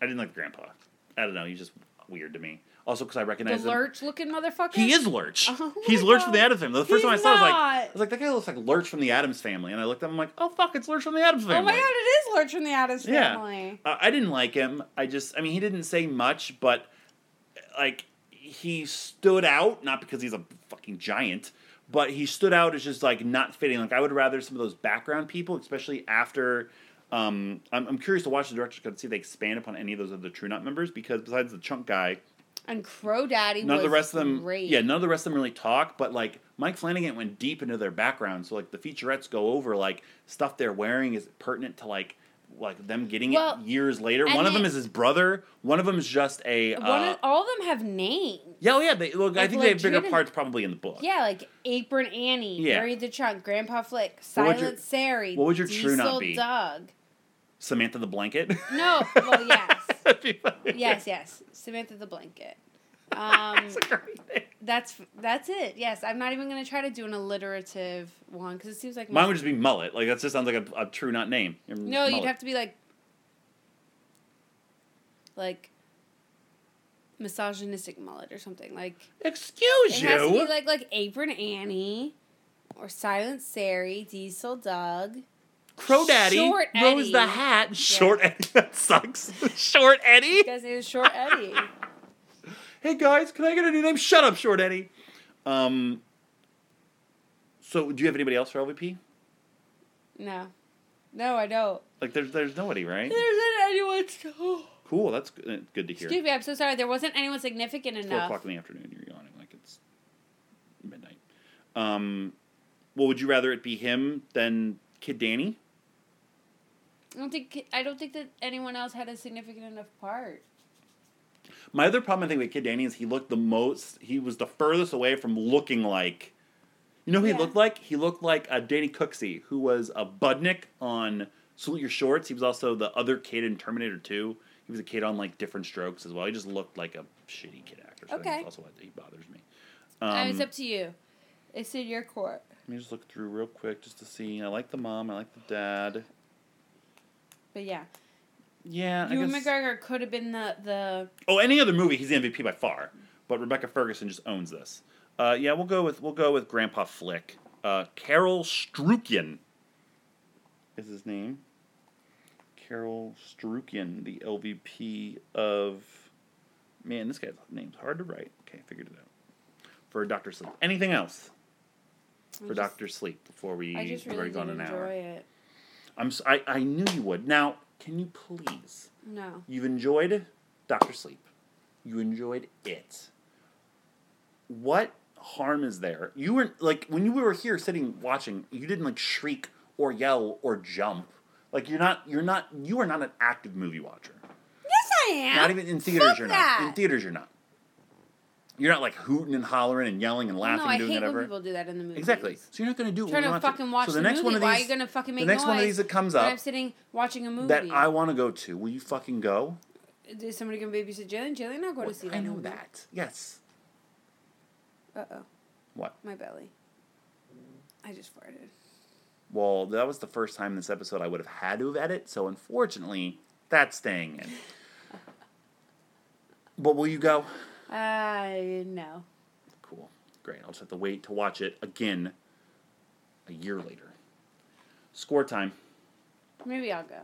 I didn't like the grandpa. I don't know. He's just weird to me. Also, because I the recognize him. lurch looking motherfucker. He is Lurch. Oh He's my Lurch from the Addams family. The first He's time I saw, it, I was like. I was like, that guy looks like Lurch from the Addams family. And I looked at him, I'm like, oh fuck, it's Lurch from the Addams family. Oh my god, it is Lurch from the Addams Yeah. family. Uh, I didn't like him. I just, I mean, he didn't say much, but like he stood out not because he's a fucking giant, but he stood out as just like not fitting. Like I would rather some of those background people, especially after. Um, I'm, I'm curious to watch the director's cut to see if they expand upon any of those other True Knot members because besides the chunk guy, And Crow Daddy none of the rest of them great. yeah none of the rest of them really talk but like mike flanagan went deep into their background so like the featurettes go over like stuff they're wearing is pertinent to like like them getting Well, it years later one of them is his brother one of them is just a One uh, of, all of them have names. yeah oh yeah they look i Like, think they have bigger parts probably in the book Yeah, like Apron Annie, Yeah. Barry the Chunk, Grandpa Flick, What Silent your- Sarey, what would your True Knot Diesel be? Doug. samantha the blanket No, well, yes. That'd be funny. yes, yes. Samantha the Blanket. Um, That's a great name. that's that's it. Yes, I'm not even gonna try to do an alliterative one because it seems like mine would just be mullet like that just sounds like a, a True Knot name no. You'd have to be like like misogynistic mullet or something like. excuse It has to be like like Apron Annie, or Silent Sarey, Diesel Doug. crow daddy Short rose the hat short eddie that sucks short eddie You guys name is Short Eddie. Hey guys, can I get a new name? Shut up, Short Eddie. Um. So, do you have anybody else for LVP? No, no, I don't. Like, there's there's nobody, right? There isn't anyone. So... Cool, that's good, uh, good to hear. Excuse me, I'm so sorry. There wasn't anyone significant Four enough. o'clock in the afternoon, you're yawning like it's midnight. Um, well, would you rather it be him than Kid Danny? I don't think I don't think that anyone else had a significant enough part. My other problem I think with Kid Danny is he looked the most. He was the furthest away from looking like. You know who Yeah. he looked like? He looked like a Danny Cooksey, who was a Budnick on Salute Your Shorts. He was also the other kid in Terminator Two. He was a kid on like Diff'rent Strokes as well. He just looked like a shitty kid actor. So Okay. that's also why he bothers me. Um, Uh, it's up to you. It's in your court. let me just look through real quick just to see. I like the mom. I like the dad. But yeah, Yeah, I Ewan guess. McGregor could have been the the. Oh, any other movie, he's the MVP by far. But Rebecca Ferguson just owns this. Uh, yeah, we'll go with we'll go with Grandpa Flick. Uh, Carel Struycken is his name. Carel Struycken, the LVP of. Man, this guy's name's hard to write. Okay, figured it out. For Doctor Sleep. Anything else for just- Doctor Sleep before we I just we've really already gone didn't an enjoy hour? it. I'm s- I, I knew you would. Now, can you please? No. You've enjoyed Doctor Sleep. You enjoyed it. What harm is there? You weren't like when you were here sitting watching, you didn't like shriek or yell or jump. Like you're not you're not you are not an active movie watcher. Yes, I am. Not even in theaters Fuck you're that. not. In theaters you're not. You're not like hooting and hollering and yelling and laughing no, and doing hate whatever. people do that in the movie. Exactly. So you're not going to do. what Trying to fucking watch so the, the next movie. one of Why are these, you gonna fucking make the next noise one of these that comes up I'm sitting watching a movie. that I want to go to. Will you fucking go? Is somebody gonna babysit Jalen? Jalen not going to see that. I know movie. that. Yes. Uh oh, What? my belly. I just farted. Well, that was the first time in this episode I would have had to have edited, so unfortunately, that's staying in. but will you go? I know. Cool. Great. I'll just have to wait to watch it again a year later. Score time. Maybe I'll go.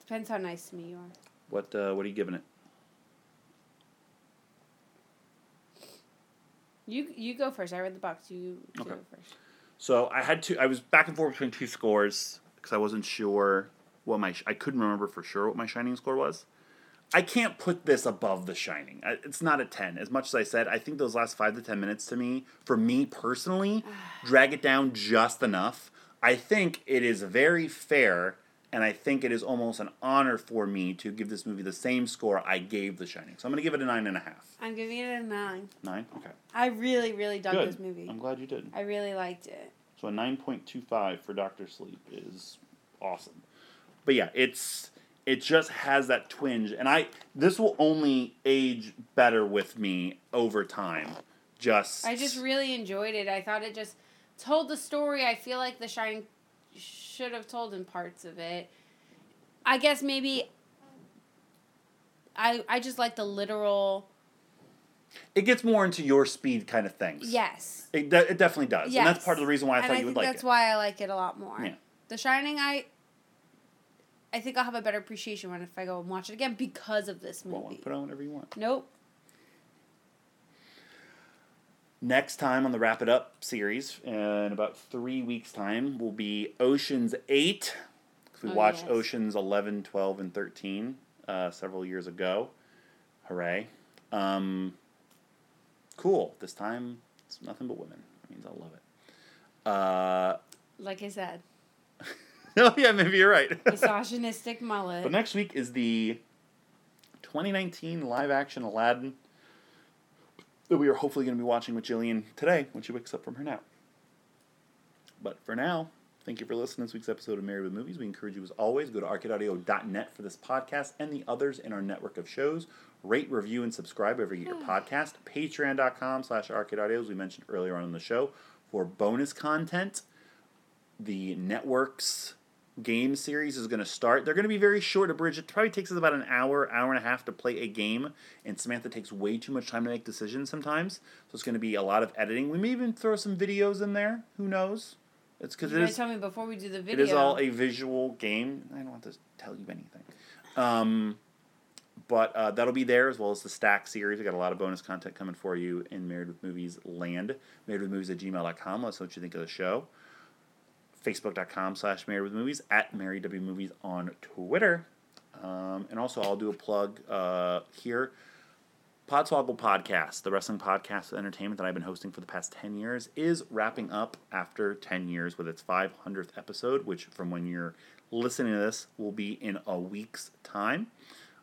Depends how nice to me you are. What uh, what are you giving it? You you go first. I read the box. You, you Okay. go first. So I had two. I was back and forth between two scores because I wasn't sure what my. I couldn't remember for sure what my Shining score was. I can't put this above The Shining. It's not a ten. As much as I said, I think those last five to ten minutes to me, for me personally, drag it down just enough. I think it is very fair, and I think it is almost an honor for me to give this movie the same score I gave The Shining. So I'm going to give it a nine and a half. I'm giving it a nine. Nine. Okay. I really really dug Good. this movie. I'm glad you did. I really liked it. So a nine point two five for Doctor Sleep is awesome. But yeah, it's it just has that twinge, and I this will only age better with me over time. Just I just really enjoyed it. I thought it just told the story I feel like The Shining should have told in parts of it. I guess maybe I I just like the literal it gets more into your speed kind of things. yes. it, de- it definitely does, and that's part of the reason why I and thought I you would like that's it. That's why I like it a lot more. Yeah. The Shining I I think I'll have a better appreciation when if I go and watch it again because of this movie. Well, put on whatever you want. Nope. Next time on the Wrap It Up series, in about three weeks' time, will be Ocean's 8. 'Cause we Oh, watched yes. Oceans 11, 12, and 13 uh, several years ago. Hooray. Um, cool. This time, it's nothing but women. That means I'll love it. Uh, Like I said, oh, yeah, maybe you're right. misogynistic mullet. But next week is the 2019 live action Aladdin that we are hopefully going to be watching with Jillian today when she wakes up from her nap. But for now, thank you for listening to this week's episode of Married with Movies. We encourage you, as always, go to arcadeaudio.net for this podcast and the others in our network of shows. Rate, review, and subscribe wherever you get your podcast. Patreon.com slash arcadeaudio, as we mentioned earlier on in the show, for bonus content. The network's game series is going to start. They're going to be very short, abridged. It probably takes us about an hour, hour and a half to play a game, and Samantha takes way too much time to make decisions sometimes. So it's going to be a lot of editing. We may even throw some videos in there. Who knows? It's because it is, tell me before we do the video. is all a visual game. I don't want to tell you anything. Um, but uh, that'll be there as well as the Stack series. We got a lot of bonus content coming for you in Married with Movies land. Married with Movies at gmail.com. Let us know what you think of the show. Facebook.com slash Married with Movies at Married W Movies on Twitter. Um, and also, I'll do a plug uh, here. Podswoggle Podcast, the wrestling podcast entertainment that I've been hosting for the past 10 years, is wrapping up after 10 years with its 500th episode, which, from when you're listening to this, will be in a week's time.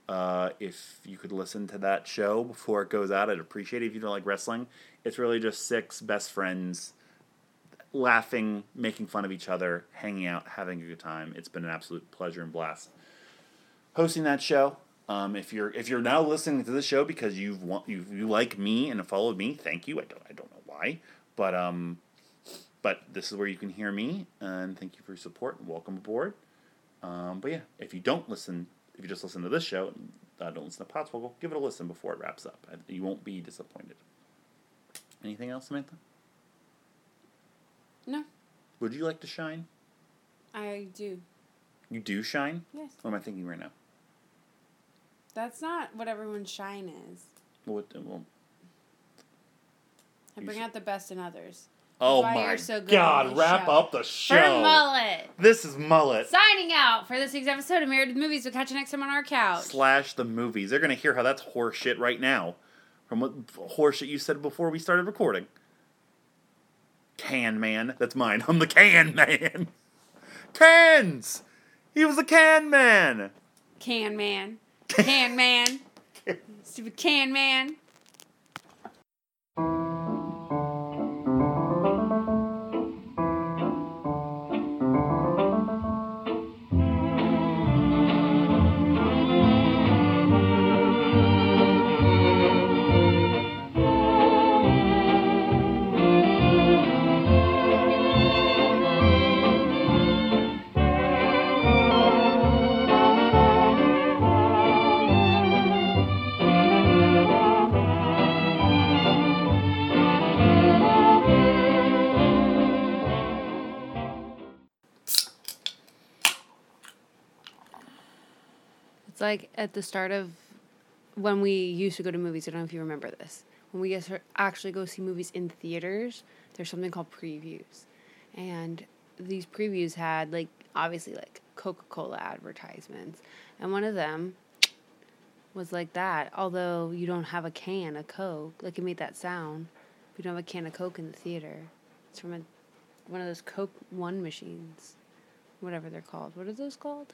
Uh, if you could listen to that show before it goes out, I'd appreciate it. If you don't like wrestling, it's really just six best friends laughing, making fun of each other, hanging out, having a good time. It's been an absolute pleasure and blast hosting that show. Um, if you're if you're now listening to this show because you've want you you like me and followed me, thank you. I don't I don't know why, but um, but this is where you can hear me and thank you for your support and welcome aboard. Um, but yeah, if you don't listen, if you just listen to this show, uh, don't listen to Podswoggle, give it a listen before it wraps up. You won't be disappointed. Anything else, Samantha? No, Would you like to shine? I do. You do shine. Yes. What am I thinking right now? That's not what everyone's shine is. What? Well, I bring out the best in others. oh my you're so good God! Wrap show. up the show. For mullet. This is mullet Signing out for this week's episode of Married with Movies. We'll catch you next time on our couch. slash the movies. They're gonna hear how that's horseshit right now, from what horseshit you said before we started recording. Can man, that's mine. I'm the can man. Cans. He was a can man. Can man. Can man. Stupid can man. Like at the start of when we used to go to movies. I don't know if you remember this. When we actually go see movies in theaters, there's something called previews, and these previews had like obviously like Coca Cola advertisements, and one of them was like that. Although you don't have a can of Coke, like it made that sound. We don't have a can of Coke in the theater. It's from a one of those Coke One machines, whatever they're called. What are those called?